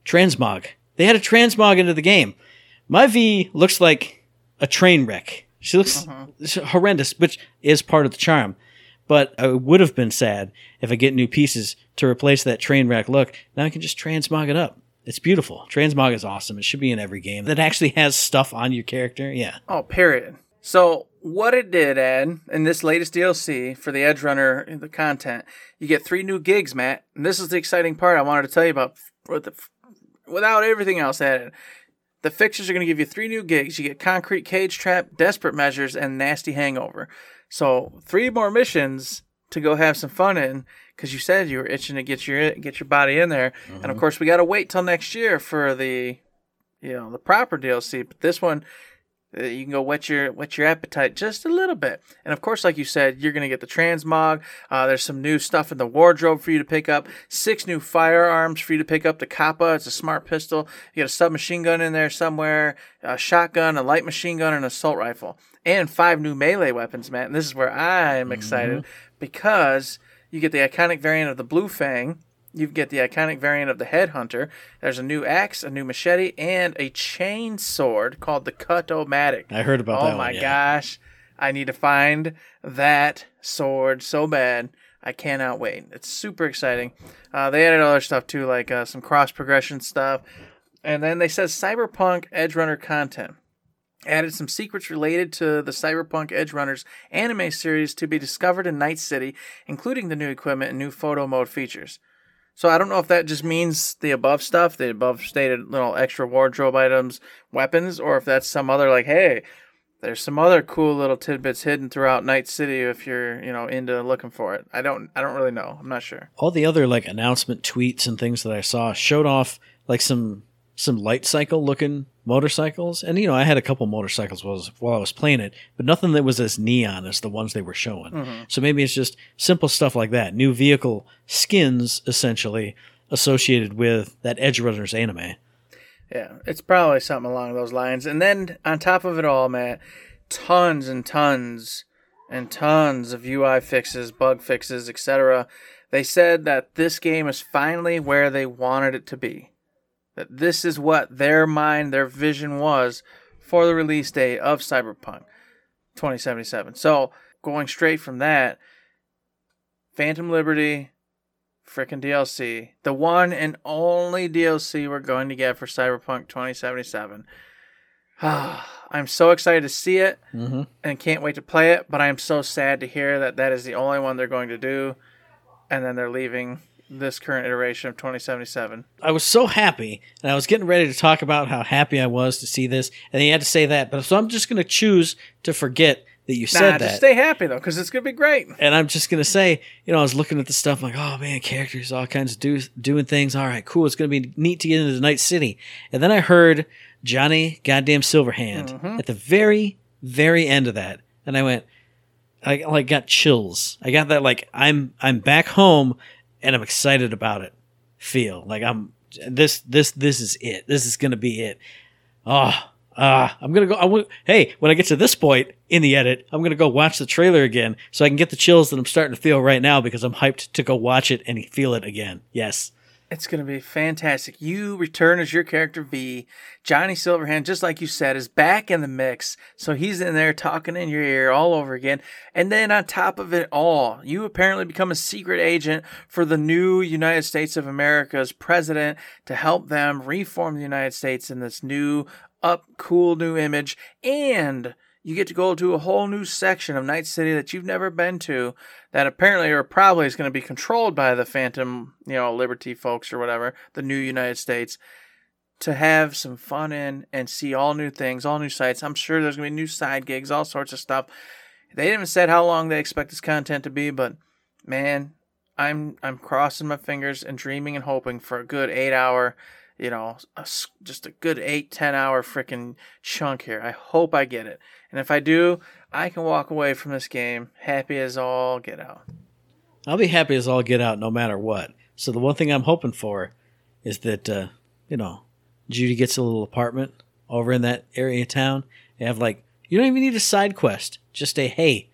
Transmog. They had a transmog into the game. My V looks like a train wreck. She looks mm-hmm. horrendous, which is part of the charm. But I would have been sad if I get new pieces to replace that train wreck look. Now I can just transmog it up. It's beautiful. Transmog is awesome. It should be in every game that actually has stuff on your character. Yeah. Oh, period. So what it did, Ed, in this latest DLC for the Edgerunner, the content, you get three new gigs, Matt. And this is the exciting part I wanted to tell you about. With the, without everything else added, the fixtures are going to give you three new gigs. You get Concrete Cage Trap, Desperate Measures, and Nasty Hangover. So three more missions to go have some fun in because you said you were itching to get your get your body in there. And of mm-hmm. course, we got to wait till next year for the you know the proper DLC. But this one, uh, you can go whet your whet your appetite just a little bit. And of course, like you said, you're gonna get the transmog. Uh, there's some new stuff in the wardrobe for you to pick up. Six new firearms for you to pick up. The Kappa, it's a smart pistol. You got a submachine gun in there somewhere, a shotgun, a light machine gun, and an assault rifle, and five new melee weapons, Matt. And this is where I'm excited because you get the iconic variant of the Blue Fang. You get the iconic variant of the Headhunter. There's a new axe, a new machete, and a chain sword called the Cut-O-Matic. I heard about oh that Oh my one, yeah. gosh. I need to find that sword so bad. I cannot wait. It's super exciting. Uh, they added other stuff too, like uh, some cross progression stuff. And then they said Cyberpunk Edgerunner content. Added some secrets related to the Cyberpunk Edgerunners anime series to be discovered in Night City, including the new equipment and new photo mode features. So I don't know if that just means the above stuff, the above stated little extra wardrobe items, weapons, or if that's some other like, hey, there's some other cool little tidbits hidden throughout Night City if you're, you know, into looking for it. I don't I don't really know. I'm not sure. all the other like announcement tweets and things that I saw showed off like some some light cycle looking motorcycles, and you know I had a couple motorcycles while I was, while I was playing it, but nothing that was as neon as the ones they were showing. Mm-hmm. So maybe it's just simple stuff like that, new vehicle skins essentially associated with that Edgerunners anime. Yeah, it's probably something along those lines. And then on top of it all, Matt, tons and tons and tons of UI fixes, bug fixes, etc. They said that this game is finally where they wanted it to be. That this is what their mind, their vision was for the release date of Cyberpunk 2077. So, going straight from that, Phantom Liberty, freaking DLC. The one and only DLC we're going to get for Cyberpunk 2077. I'm so excited to see it Mm-hmm. and can't wait to play it, but I am so sad to hear that that is the only one they're going to do and then they're leaving this current iteration of 2077. I was so happy, and I was getting ready to talk about how happy I was to see this, and he had to say that. But so I'm just going to choose to forget that you said that. just stay happy though cuz it's going to be great. and I'm just gonna say, you know, I was looking at the stuff like, oh man, characters, all kinds of do doing things. All right, cool. It's gonna be neat to get into the Night City. And then I heard Johnny Goddamn Silverhand mm-hmm. at the very, very end of that, and I went, I like got chills. I got that like I'm I'm back home, and I'm excited about it. Feel like I'm this this this is it. This is gonna be it. Oh, ah, I'm gonna go. I w- hey, when I get to this point in the edit, I'm gonna go watch the trailer again so I can get the chills that I'm starting to feel right now because I'm hyped to go watch it and feel it again. Yes, It's going to be fantastic. You return as your character V. Johnny Silverhand, just like you said, is back in the mix. So he's in there talking in your ear all over again. And then on top of it all, you apparently become a secret agent for the new United States of America's president to help them reform the United States in this new, up, cool new image. And you get to go to a whole new section of Night City that you've never been to that apparently or probably is going to be controlled by the Phantom, you know, Liberty folks or whatever, the new United States, to have some fun in and see all new things, all new sites. I'm sure there's going to be new side gigs, all sorts of stuff. They haven't said how long they expect this content to be, but man, I'm I'm crossing my fingers and dreaming and hoping for a good eight hour, you know, a just a good eight, ten hour freaking chunk here. I hope I get it. And if I do, I can walk away from this game happy as all get out. I'll be happy as all get out no matter what. So the one thing I'm hoping for is that, uh, you know, Judy gets a little apartment over in that area of town. You have like, you don't even need a side quest. Just a, hey,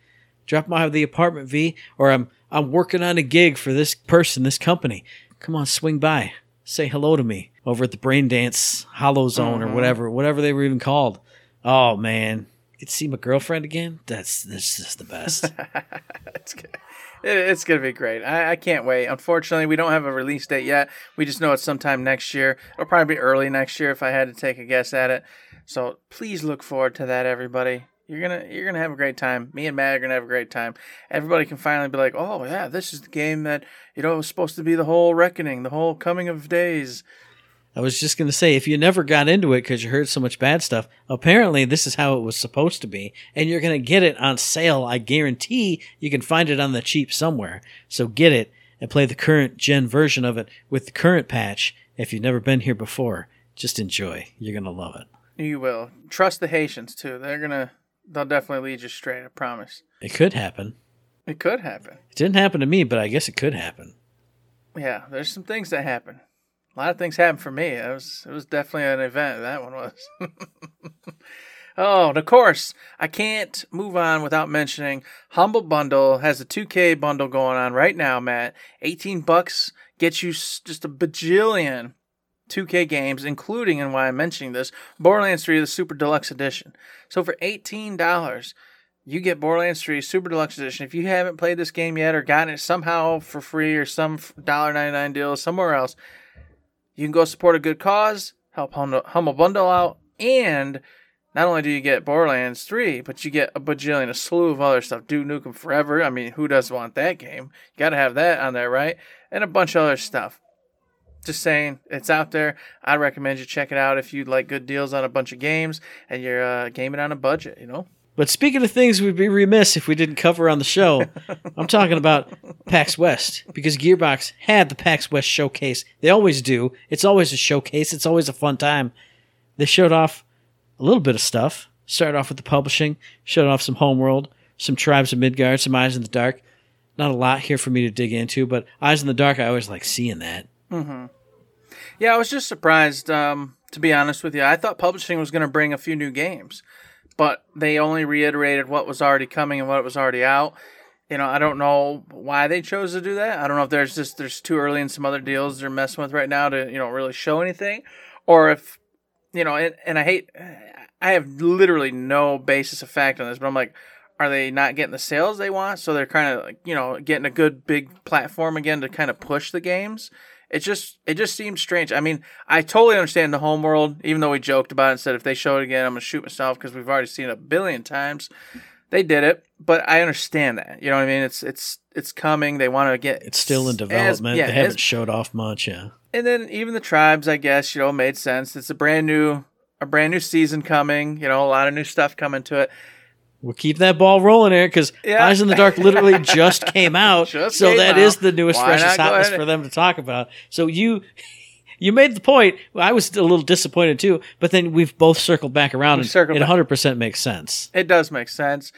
drop by the apartment, V, or I'm, I'm working on a gig for this person, this company. Come on, swing by. Say hello to me over at the Brain Dance Hollow Zone or whatever, whatever they were even called. Oh man, get to see my girlfriend again. That's that's just the best. it's good. It, it's gonna be great. I, I can't wait. Unfortunately, we don't have a release date yet. We just know it's sometime next year. It'll probably be early next year if I had to take a guess at it. So please look forward to that, everybody. You're gonna you're gonna have a great time. Me and Matt are gonna have a great time. Everybody can finally be like, oh yeah, this is the game that you know was supposed to be the whole reckoning, the whole coming of days. I was just going to say, if you never got into it because you heard so much bad stuff, apparently this is how it was supposed to be, and you're going to get it on sale. I guarantee you can find it on the cheap somewhere. So get it and play the current gen version of it with the current patch. If you've never been here before, just enjoy. You're going to love it. You will trust the Haitians too. They're gonna they'll definitely lead you straight. I promise. It could happen. It could happen. It didn't happen to me, but I guess it could happen. Yeah, there's some things that happen. A lot of things happened for me. It was it was definitely an event. That one was. oh, and of course, I can't move on without mentioning Humble Bundle has a 2K bundle going on right now, Matt. 18 bucks gets you just a bajillion 2K games, including, and why I'm mentioning this, Borderlands 3, the Super Deluxe Edition. So for $18, you get Borderlands 3 Super Deluxe Edition. If you haven't played this game yet or gotten it somehow for free or some $1.99 deal somewhere else, you can go support a good cause, help Humble, Bundle out, and not only do you get Borderlands 3, but you get a bajillion, a slew of other stuff. Duke Nukem Forever. I mean, who doesn't want that game? You got to have that on there, right? And a bunch of other stuff. Just saying, it's out there. I recommend you check it out if you like good deals on a bunch of games and you're uh, gaming on a budget, you know? But speaking of things we'd be remiss if we didn't cover on the show, I'm talking about PAX West because Gearbox had the PAX West showcase. They always do. It's always a showcase. It's always a fun time. They showed off a little bit of stuff. Started off with the publishing, showed off some Homeworld, some Tribes of Midgard, some Eyes in the Dark. Not a lot here for me to dig into, but Eyes in the Dark, I always like seeing that. Mm-hmm. Yeah, I was just surprised, um, to be honest with you. I thought publishing was going to bring a few new games, but they only reiterated what was already coming and what was already out. You know, I don't know why they chose to do that. I don't know if there's just there's too early in some other deals they're messing with right now to you know really show anything, or if you know, and, and I hate, I have literally no basis of fact on this, but I'm like, are they not getting the sales they want? So they're kind of you know, getting a good big platform again to kind of push the games. It just, it just seems strange. I mean, I totally understand the Homeworld, even though we joked about it and said if they show it again, I'm gonna shoot myself because we've already seen it a billion times. They did it, but I understand that. You know what I mean? It's, it's, it's coming. They want to get. It's still in as- development. yeah, they haven't as- showed off much, yeah. and then even the tribes, I guess, you know, made sense. It's a brand new, a brand new season coming. You know, a lot of new stuff coming to it. We'll keep that ball rolling here because Yeah. Eyes in the Dark literally just came out. Just so came that is out. the newest, Why freshest hotness for them to talk about. So you you made the point. I was a little disappointed too, but then we've both circled back around and it back. 100% makes sense. It does make sense.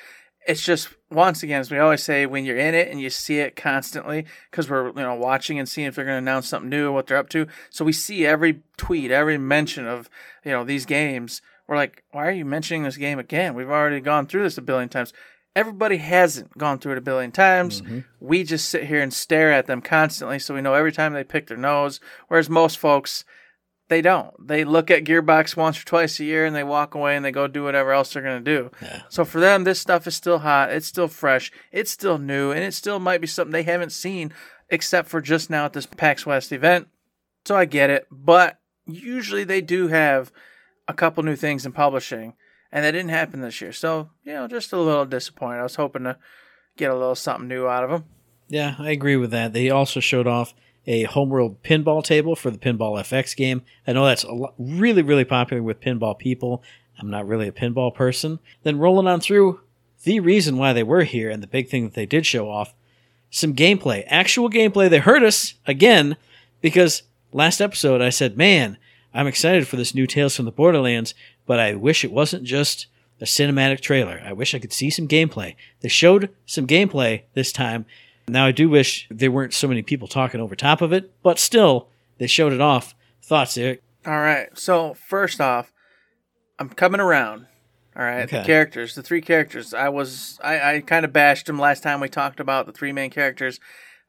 It's just once again, as we always say, when you're in it and you see it constantly, because we're you know watching and seeing if they're going to announce something new, or what they're up to. So we see every tweet, every mention of you know these games. We're like, why are you mentioning this game again? We've already gone through this a billion times. Everybody hasn't gone through it a billion times. Mm-hmm. We just sit here and stare at them constantly, so we know every time they pick their nose. Whereas most folks, they don't. They look at Gearbox once or twice a year and they walk away and they go do whatever else they're going to do. Yeah. So for them, this stuff is still hot. It's still fresh. It's still new. And it still might be something they haven't seen except for just now at this PAX West event. So I get it. But usually they do have a couple new things in publishing. And that didn't happen this year. So, you know, just a little disappointed. I was hoping to get a little something new out of them. Yeah, I agree with that. They also showed off a homeworld pinball table for the Pinball FX game. I know that's really, really popular with pinball people. I'm not really a pinball person. Then rolling on through the reason why they were here and the big thing that they did show off some gameplay, actual gameplay. They hurt us again because last episode I said, man, I'm excited for this new Tales from the Borderlands, but I wish it wasn't just a cinematic trailer. I wish I could see some gameplay. They showed some gameplay this time. Now I do wish there weren't so many people talking over top of it, but still, they showed it off. Thoughts, Eric? All right. So first off, I'm coming around. All right, the characters, the three characters. I was I, I kind of bashed them last time we talked about the three main characters.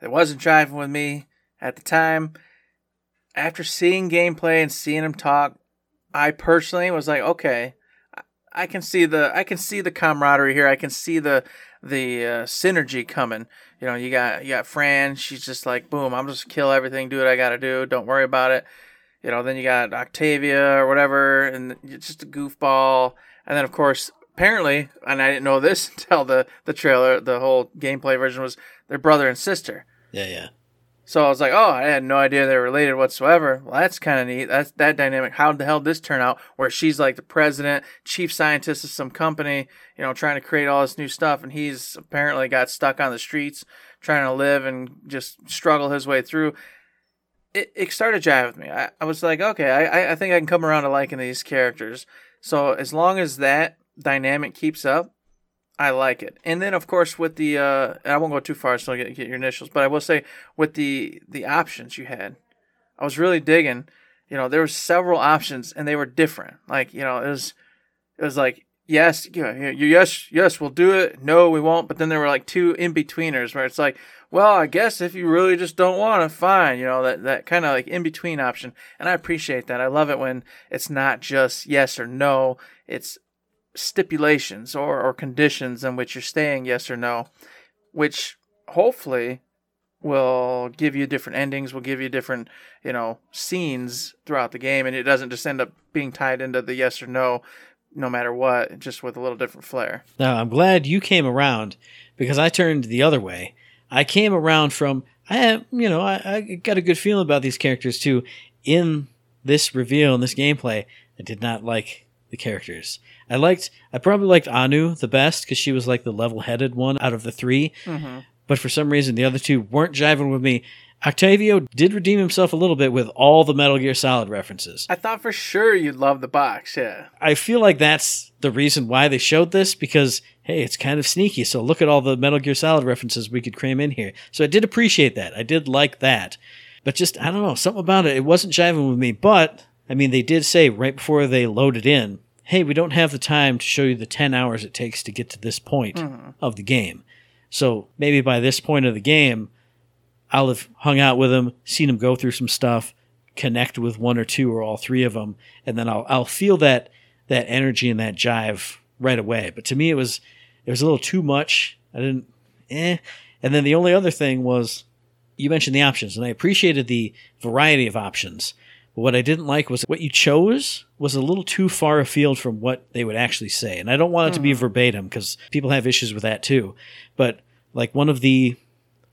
It wasn't driving with me at the time. After seeing gameplay and seeing them talk, I personally was like, okay, I- can see the I can see the camaraderie here. I can see the the uh, synergy coming. You know, you got you got Fran. She's just like, boom, I'm just kill everything, do what I got to do. Don't worry about it. You know, then you got Octavia or whatever, and it's just a goofball. And then, of course, apparently, and I didn't know this until the the trailer, the whole gameplay version was their brother and sister. Yeah, yeah. So I was like, oh, I had no idea they were related whatsoever. Well, that's kind of neat. That's that dynamic. How the hell did this turn out? Where she's like the president, chief scientist of some company, you know, trying to create all this new stuff, and he's apparently got stuck on the streets trying to live and just struggle his way through. It, it started jive with me. I, I was like, okay, I- I think I can come around to liking these characters. So as long as that dynamic keeps up, I like it. And then of course with the uh I won't go too far so I get, get your initials, but I will say with the the options you had, I was really digging. You know, there were several options and they were different. Like, you know, it was it was like yes, you know, yes, yes, we'll do it. No, we won't. But then there were like two in betweeners where it's like, well, I guess if you really just don't want to, fine. You know, that that kind of like in between option. And I appreciate that. I love it when it's not just yes or no. It's stipulations or, or conditions in which you're staying yes or no, which hopefully will give you different endings, will give you different, you know, scenes throughout the game, and it doesn't just end up being tied into the yes or no, no matter what, just with a little different flair. Now, I'm glad you came around because I turned the other way. I came around from, I you know, I, I got a good feeling about these characters too. In this reveal, in this gameplay, I did not like the characters. I liked, I probably liked Anu the best because she was like the level headed one out of the 3 mm-hmm. But for some reason, the other two weren't jiving with me. Octavio did redeem himself a little bit with all the Metal Gear Solid references. I thought for sure you'd love the box, yeah. I feel like that's the reason why they showed this because hey, it's kind of sneaky. So look at all the Metal Gear Solid references we could cram in here. So I did appreciate that. I did like that. But just I don't know, something about it. It wasn't jiving with me. But I mean, they did say right before they loaded in, "Hey, we don't have the time to show you the 10 hours it takes to get to this point of the game." So maybe by this point of the game, I'll have hung out with him, seen him go through some stuff, connect with one or two or all three of them, and then I'll I'll feel that that energy and that jive right away. But to me, it was it was a little too much. I didn't eh. And then the only other thing was you mentioned the options, and I appreciated the variety of options. But what I didn't like was what you chose was a little too far afield from what they would actually say. And I don't want it to be hmm. verbatim because people have issues with that too. But like one of the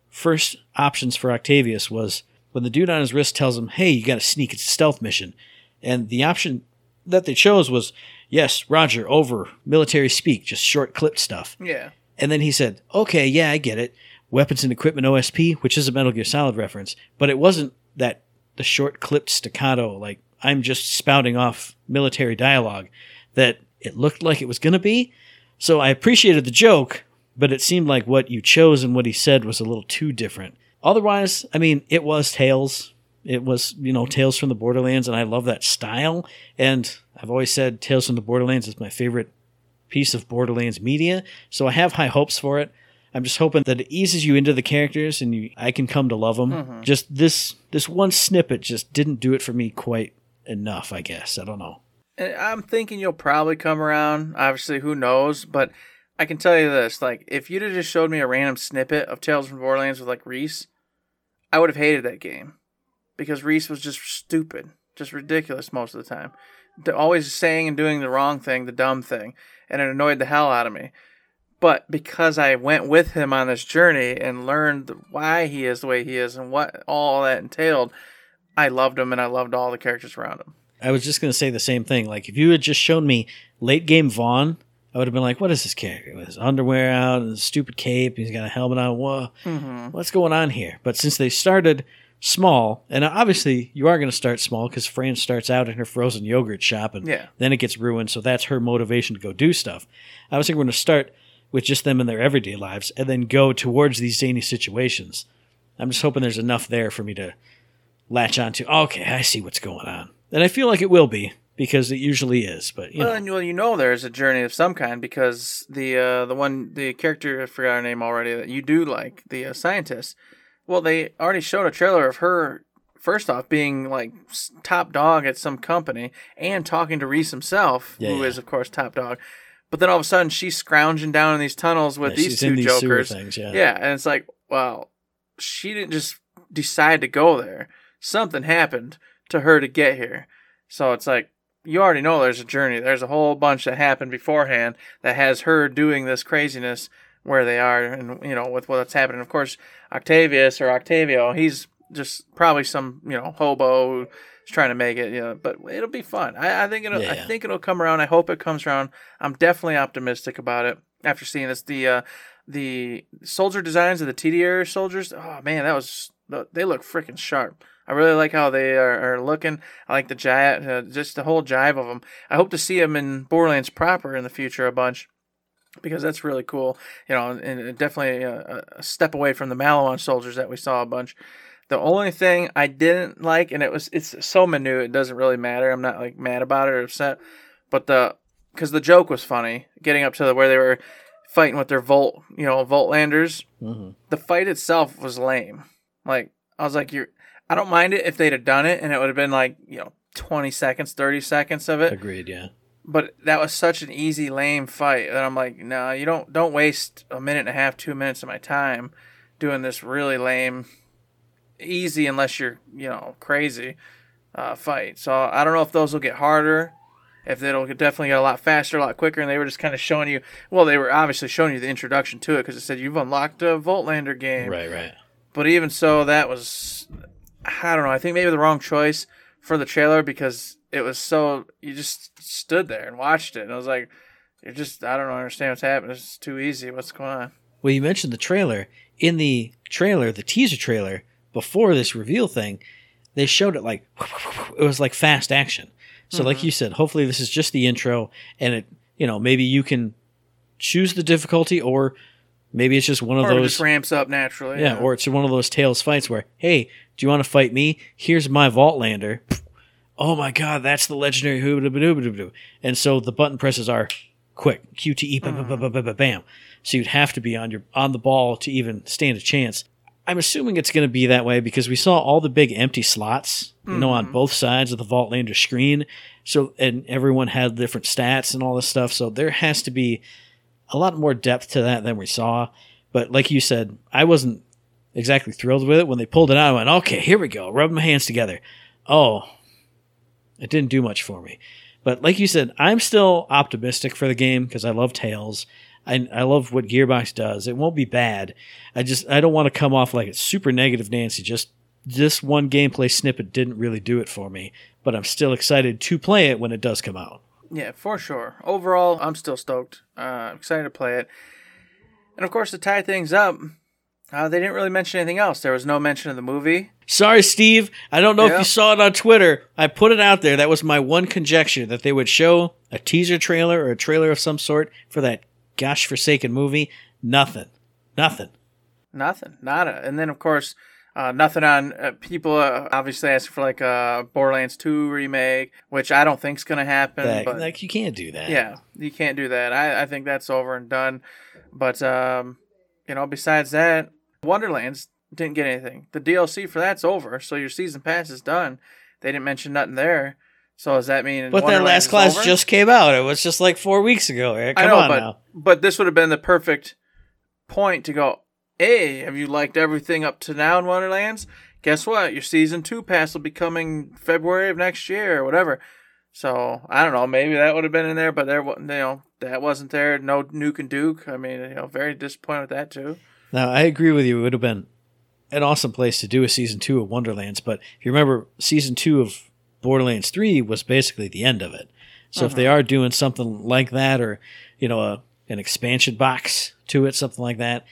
first options for Octavius was when the dude on his wrist tells him, "Hey, you got to sneak. It's a stealth mission," and the option that they chose was, "Yes, Roger, over. Military speak, just short clipped stuff." Yeah. And then he said, "Okay, yeah, I get it. Weapons and equipment OSP, which is a Metal Gear Solid reference, but it wasn't that the short clipped staccato like I'm just spouting off military dialogue that it looked like it was going to be." So I appreciated the joke, but it seemed like what you chose and what he said was a little too different. Otherwise, I mean, it was Tales. It was, you know, Tales from the Borderlands, and I love that style. And I've always said Tales from the Borderlands is my favorite piece of Borderlands media, so I have high hopes for it. I'm just hoping that it eases you into the characters and you, I can come to love them. Mm-hmm. Just this this one snippet just didn't do it for me quite enough, I guess. I don't know. And I'm thinking you'll probably come around. Obviously, who knows? But I can tell you this: like, if you'd have just showed me a random snippet of Tales from Borderlands with like Rhys, I would have hated that game because Rhys was just stupid, just ridiculous most of the time, D- always saying and doing the wrong thing, the dumb thing, and it annoyed the hell out of me. But because I went with him on this journey and learned why he is the way he is and what all that entailed, I loved him and I loved all the characters around him. I was just going to say the same thing. Like, if you had just shown me late game Vaughn, I would have been like, what is this character? With his underwear out and his stupid cape, he's got a helmet on. Whoa, mm-hmm. what's going on here? But since they started small, and obviously you are going to start small because Fran starts out in her frozen yogurt shop, and Yeah. then it gets ruined. So that's her motivation to go do stuff. I was thinking we're going to start with just them in their everyday lives, and then go towards these zany situations. I'm just hoping there's enough there for me to latch onto. Okay, I see what's going on, and I feel like it will be because it usually is. But you well, know, and, well, you know, there's a journey of some kind because the uh, the one the character I forgot her name already that you do like the uh, scientist. Well, they already showed a trailer of her. First off, being like top dog at some company and talking to Rhys himself, Yeah, who yeah. is of course top dog. But then all of a sudden, she's scrounging down in these tunnels with Yeah, these two these jokers. things, yeah. yeah, and it's like, well, she didn't just decide to go there. Something happened to her to get here. So it's like you already know there's a journey. There's a whole bunch that happened beforehand that has her doing this craziness where they are, and you know with what's happening. Of course, Octavius or Octavio, he's just probably some you know hobo trying to make it. You know, but it'll be fun. I, I think it'll. Yeah, I think it'll come around. I hope it comes around. I'm definitely optimistic about it after seeing this. The uh, the soldier designs of the Tediore soldiers. Oh man, that was they look freaking sharp. I really like how they are, are looking. I like the jive, uh, just the whole jive of them. I hope to see them in Borderlands proper in the future a bunch because that's really cool. You know, and definitely a, a step away from the Maliwan soldiers that we saw a bunch. The only thing I didn't like, and it was it's so minute, it doesn't really matter. I'm not like mad about it or upset, but the because the joke was funny, getting up to the, where they were fighting with their Volt, you know, Vaultlanders. Mm-hmm. The fight itself was lame. Like I was like, you're. I don't mind it if they'd have done it, and it would have been like you know, 20 seconds, 30 seconds of it agreed. Yeah. but that was such an easy lame fight that I'm like, no, you don't don't waste a minute and a half, two minutes of my time doing this really lame, easy unless you're you know crazy uh, fight. So I don't know if those will get harder, if it'll definitely get a lot faster, a lot quicker. And they were just kind of showing you, well, they were obviously showing you the introduction to it because it said you've unlocked a Vaultlander game. Right. Right. But even so, that was I don't know. I think maybe the wrong choice for the trailer because it was so you just stood there and watched it, and I was like, you're just I don't understand what's happening. It's too easy. What's going on? Well, you mentioned the trailer. In the trailer, the teaser trailer, before this reveal thing, they showed it like it was like fast action. So, like mm-hmm. you said, hopefully this is just the intro, and it, you know, maybe you can choose the difficulty, or maybe it's just one of Or it those. just ramps up naturally. yeah, or it's one of those Tales fights where, hey, do you want to fight me? Here's my Vaultlander. Oh my god, that's the legendary And so the button presses are quick, QTE, ba- ba- ba- mm-hmm. ba- ba- ba- bam. So you'd have to be on your on the ball to even stand a chance. I'm assuming it's going to be that way because we saw all the big empty slots, you know, on mm-hmm. both sides of the Vaultlander screen. So and everyone had different stats and all this stuff. So there has to be a lot more depth to that than we saw. But like you said, I wasn't exactly thrilled with it when they pulled it out. I went, okay, here we go. Rub my hands together. Oh, it didn't do much for me. But like you said, I'm still optimistic for the game because I love Tales. I, I love what Gearbox does. It won't be bad. I just I don't want to come off like it's super negative, Nancy. Just this one gameplay snippet didn't really do it for me. But I'm still excited to play it when it does come out. Yeah, for sure. Overall, I'm still stoked. Uh, excited to play it. And of course, to tie things up, uh, they didn't really mention anything else. There was no mention of the movie. Sorry, Steve. I don't know if you saw it on Twitter. I put it out there. That was my one conjecture that they would show a teaser trailer or a trailer of some sort for that gosh forsaken movie. Nothing. Nothing. Nothing, nada. And then of course, uh, nothing on uh, people uh, obviously asking for like a Borderlands 2 remake, which I don't think's gonna happen. That, but like you can't do that. yeah, you can't do that. I, I think that's over and done. But um, you know, besides that, Wonderlands didn't get anything. The DLC for that's over, so your season pass is done. They didn't mention nothing there. So does that mean? But that last class over? just came out. It was just like four weeks ago. Eric. I Come know, on but now. but this would have been the perfect point to go. Hey, have you liked everything up to now in Wonderlands? Guess what? Your season two pass will be coming February of next year or whatever. So I don't know. Maybe that would have been in there, but there, you know, that wasn't there. No Nuke and Duke. I mean, you know, very disappointed with that too. Now I agree with you. It would have been an awesome place to do a season two of Wonderlands. But if you remember, season two of Borderlands three was basically the end of it. So if they uh-huh. are doing something like that, or you know, a, an expansion box to it, something like that,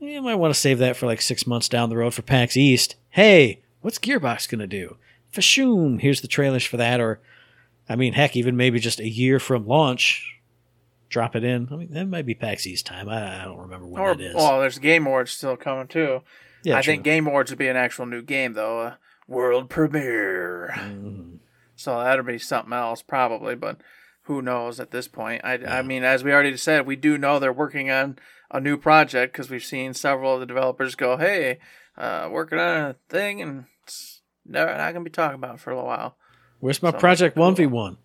you might want to save that for like six months down the road for PAX East. Hey, What's Gearbox gonna do? Fashoom! Here's the trailers for that. Or, I mean, heck, even maybe just a year from launch, drop it in. I mean, that might be PAX East time. I, I don't remember when Or that is. well, there's Game Awards still coming too. yeah, I true. think Game Awards would be an actual new game though, a world premiere. Mhm. So that'll be something else probably, but who knows at this point? I, I mean, as we already said, we do know they're working on a new project because we've seen several of the developers go, "Hey, uh, working on a thing," and it's never not gonna be talking about it for a little while. Where's my So, Project. One v One?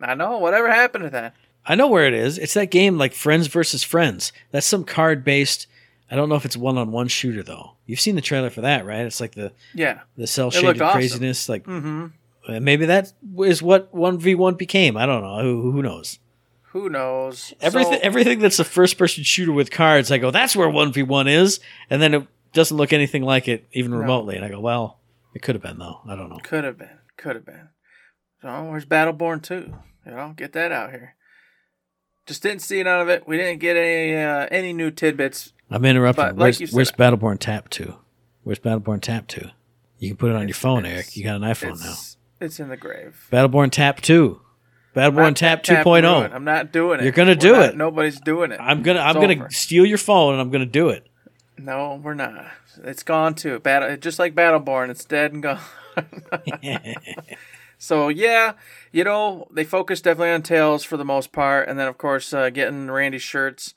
I know whatever happened to that. I know where it is. It's that game like Friends versus Friends. That's some card based. I don't know if it's one on one shooter though. You've seen the trailer for that, right? It's like the Yeah. the cell shaded awesome. craziness. Like Mm-hmm. uh, maybe that is what one v one became. I don't know. Who, who knows? Who knows? Everything So- everything that's a first person shooter with cards, I go, that's where one v one is, and then it doesn't look anything like it even remotely. And I go, well, it could have been though. I don't know. Could have been. Could have been. So where's Battleborn 2? You know, get that out here. Just didn't see none of it. We didn't get any uh, any new tidbits. I'm interrupting. But like where's, said- Battleborn Tap Two? Where's Battleborn Tap Two? You can put it on your phone, Eric. You got an iPhone now. It's, in the grave. Battleborn Tap 2. Battleborn Not Tap tap 2.0. ruin. I'm not doing it. You're gonna We're do not- it. Nobody's doing it. I'm gonna I'm gonna steal your phone and I'm gonna do it. No, we're not. It's gone too. Battle, just like Battleborn, it's dead and gone. so yeah, you know they focus definitely on Tales for the most part, and then of course uh, getting Randy's shirts,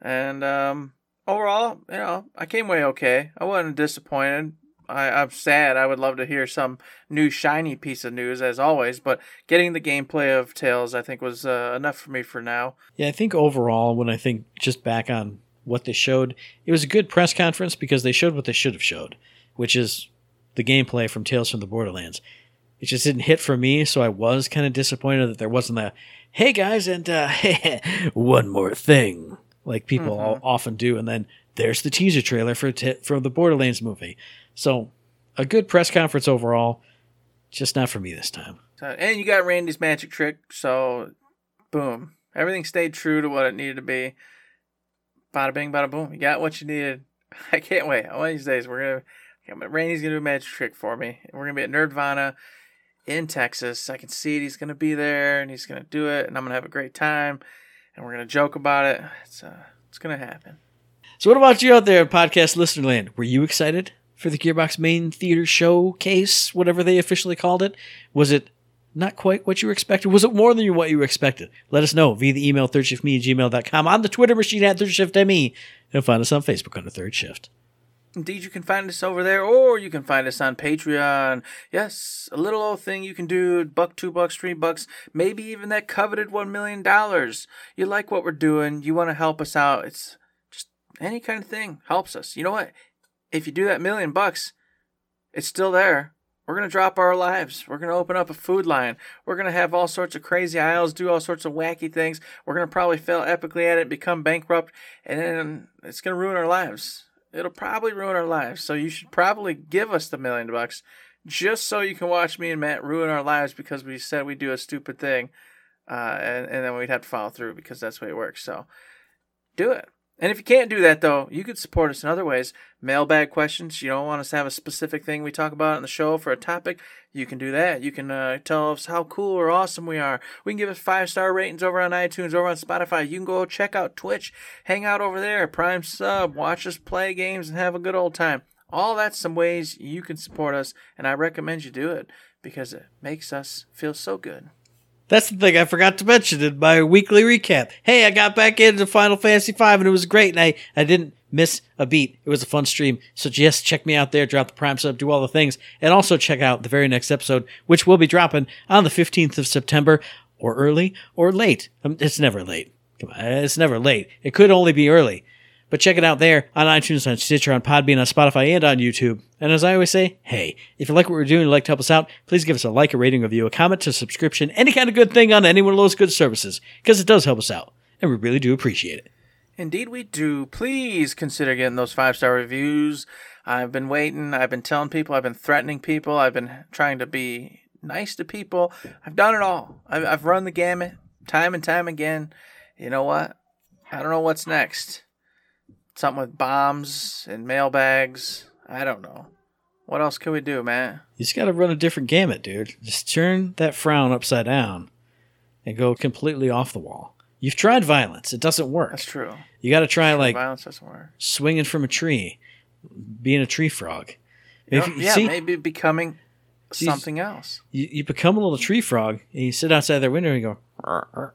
and um, overall, you know, I came away okay. I wasn't disappointed. I, I'm sad. I would love to hear some new shiny piece of news as always, but getting the gameplay of Tales, I think, was uh, enough for me for now. Yeah, I think overall, when I think just back on what they showed, it was a good press conference because they showed what they should have showed, which is the gameplay from Tales from the Borderlands. It just didn't hit for me, so I was kind of disappointed that there wasn't a, hey guys, and uh, one more thing, like people Mhm. all often do, and then there's the teaser trailer for t- for the Borderlands movie. So a good press conference overall, just not for me this time. So, and you got Randy's magic trick, so boom. Everything stayed true to what it needed to be. Bada bing, bada boom. You got what you needed. I can't wait. One of these days, we're gonna. Randy's gonna do a magic trick for me. We're gonna be at Nerdvana in Texas. I can see it. He's gonna be there, and he's gonna do it, and I'm gonna have a great time, and we're gonna joke about it. It's uh, it's gonna happen. So, what about you out there podcast listener land? Were you excited for the Gearbox main theater showcase, whatever they officially called it? Was it not quite what you expected? Was it more than what you expected? Let us know via the email thirdshiftme at gmail.com, on the Twitter machine at thirdshiftme, and find us on Facebook under Third Shift. Indeed, you can find us over there, or you can find us on Patreon. Yes, a little old thing you can do, buck, two bucks, three bucks, maybe even that coveted one million dollars. You like what we're doing, you want to help us out. It's just any kind of thing helps us. You know what? If you do that million bucks, it's still there. We're gonna drop our lives. We're gonna open up a food line. We're gonna have all sorts of crazy aisles, do all sorts of wacky things. We're gonna probably fail epically at it, become bankrupt, and then it's gonna ruin our lives. It'll probably ruin our lives. So you should probably give us the million bucks just so you can watch me and Matt ruin our lives because we said we'd do a stupid thing, uh, and and then we'd have to follow through because that's the way it works. So do it. And if you can't do that, though, you could support us in other ways. Mailbag questions. You don't want us to have a specific thing we talk about on the show for a topic. You can do that. You can uh, tell us how cool or awesome we are. We can give us five star ratings over on iTunes, over on Spotify. You can go check out Twitch, hang out over there, Prime Sub, watch us play games, and have a good old time. All that's some ways you can support us, and I recommend you do it because it makes us feel so good. That's the thing I forgot to mention in my weekly recap. Hey, I got back into Final Fantasy V and it was great, and I, I didn't miss a beat. It was a fun stream. So just check me out there, drop the Prime sub, do all the things, and also check out the very next episode, which will be dropping on the 15th of September, or early or late. Um, It's never late. Come on, it's never late. It could only be early. But check it out there on iTunes, on Stitcher, on Podbean, on Spotify, and on YouTube. And as I always say, hey, if you like what we're doing you'd like to help us out, please give us a like, a rating, a review, a comment, a subscription, any kind of good thing on any one of those good services, because it does help us out. And we really do appreciate it. Indeed, we do. Please consider getting those five star reviews. I've been waiting. I've been telling people. I've been threatening people. I've been trying to be nice to people. I've done it all. I've, I've run the gamut time and time again. You know what? I don't know what's next. Something with bombs and mailbags. I don't know. What else can we do, man? You just got to run a different gamut, dude. Just turn that frown upside down and go completely off the wall. You've tried violence; it doesn't work. That's true. You got to try like Violence doesn't work. swinging from a tree, being a tree frog. You know, yeah, see, maybe becoming See, something else. you, you become a little tree frog and you sit outside their window and you go "Rrr, rrr,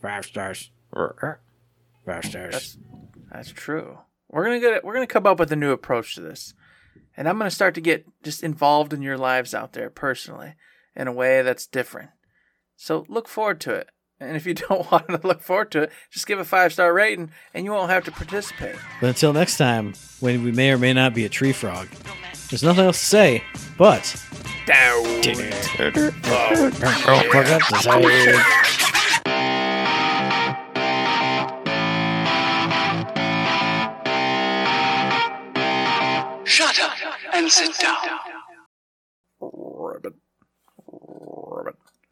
five stars, five stars. That's that's true. We're gonna get we're gonna come up with a new approach to this, and I'm gonna start to get just involved in your lives out there personally in a way that's different. So look forward to it. And if you don't want to look forward to it, just give a five star rating, and you won't have to participate. But until next time, when we may or may not be a tree frog, there's nothing else to say but. Down. Forgot to say. Shut up and sit down. Ribbon.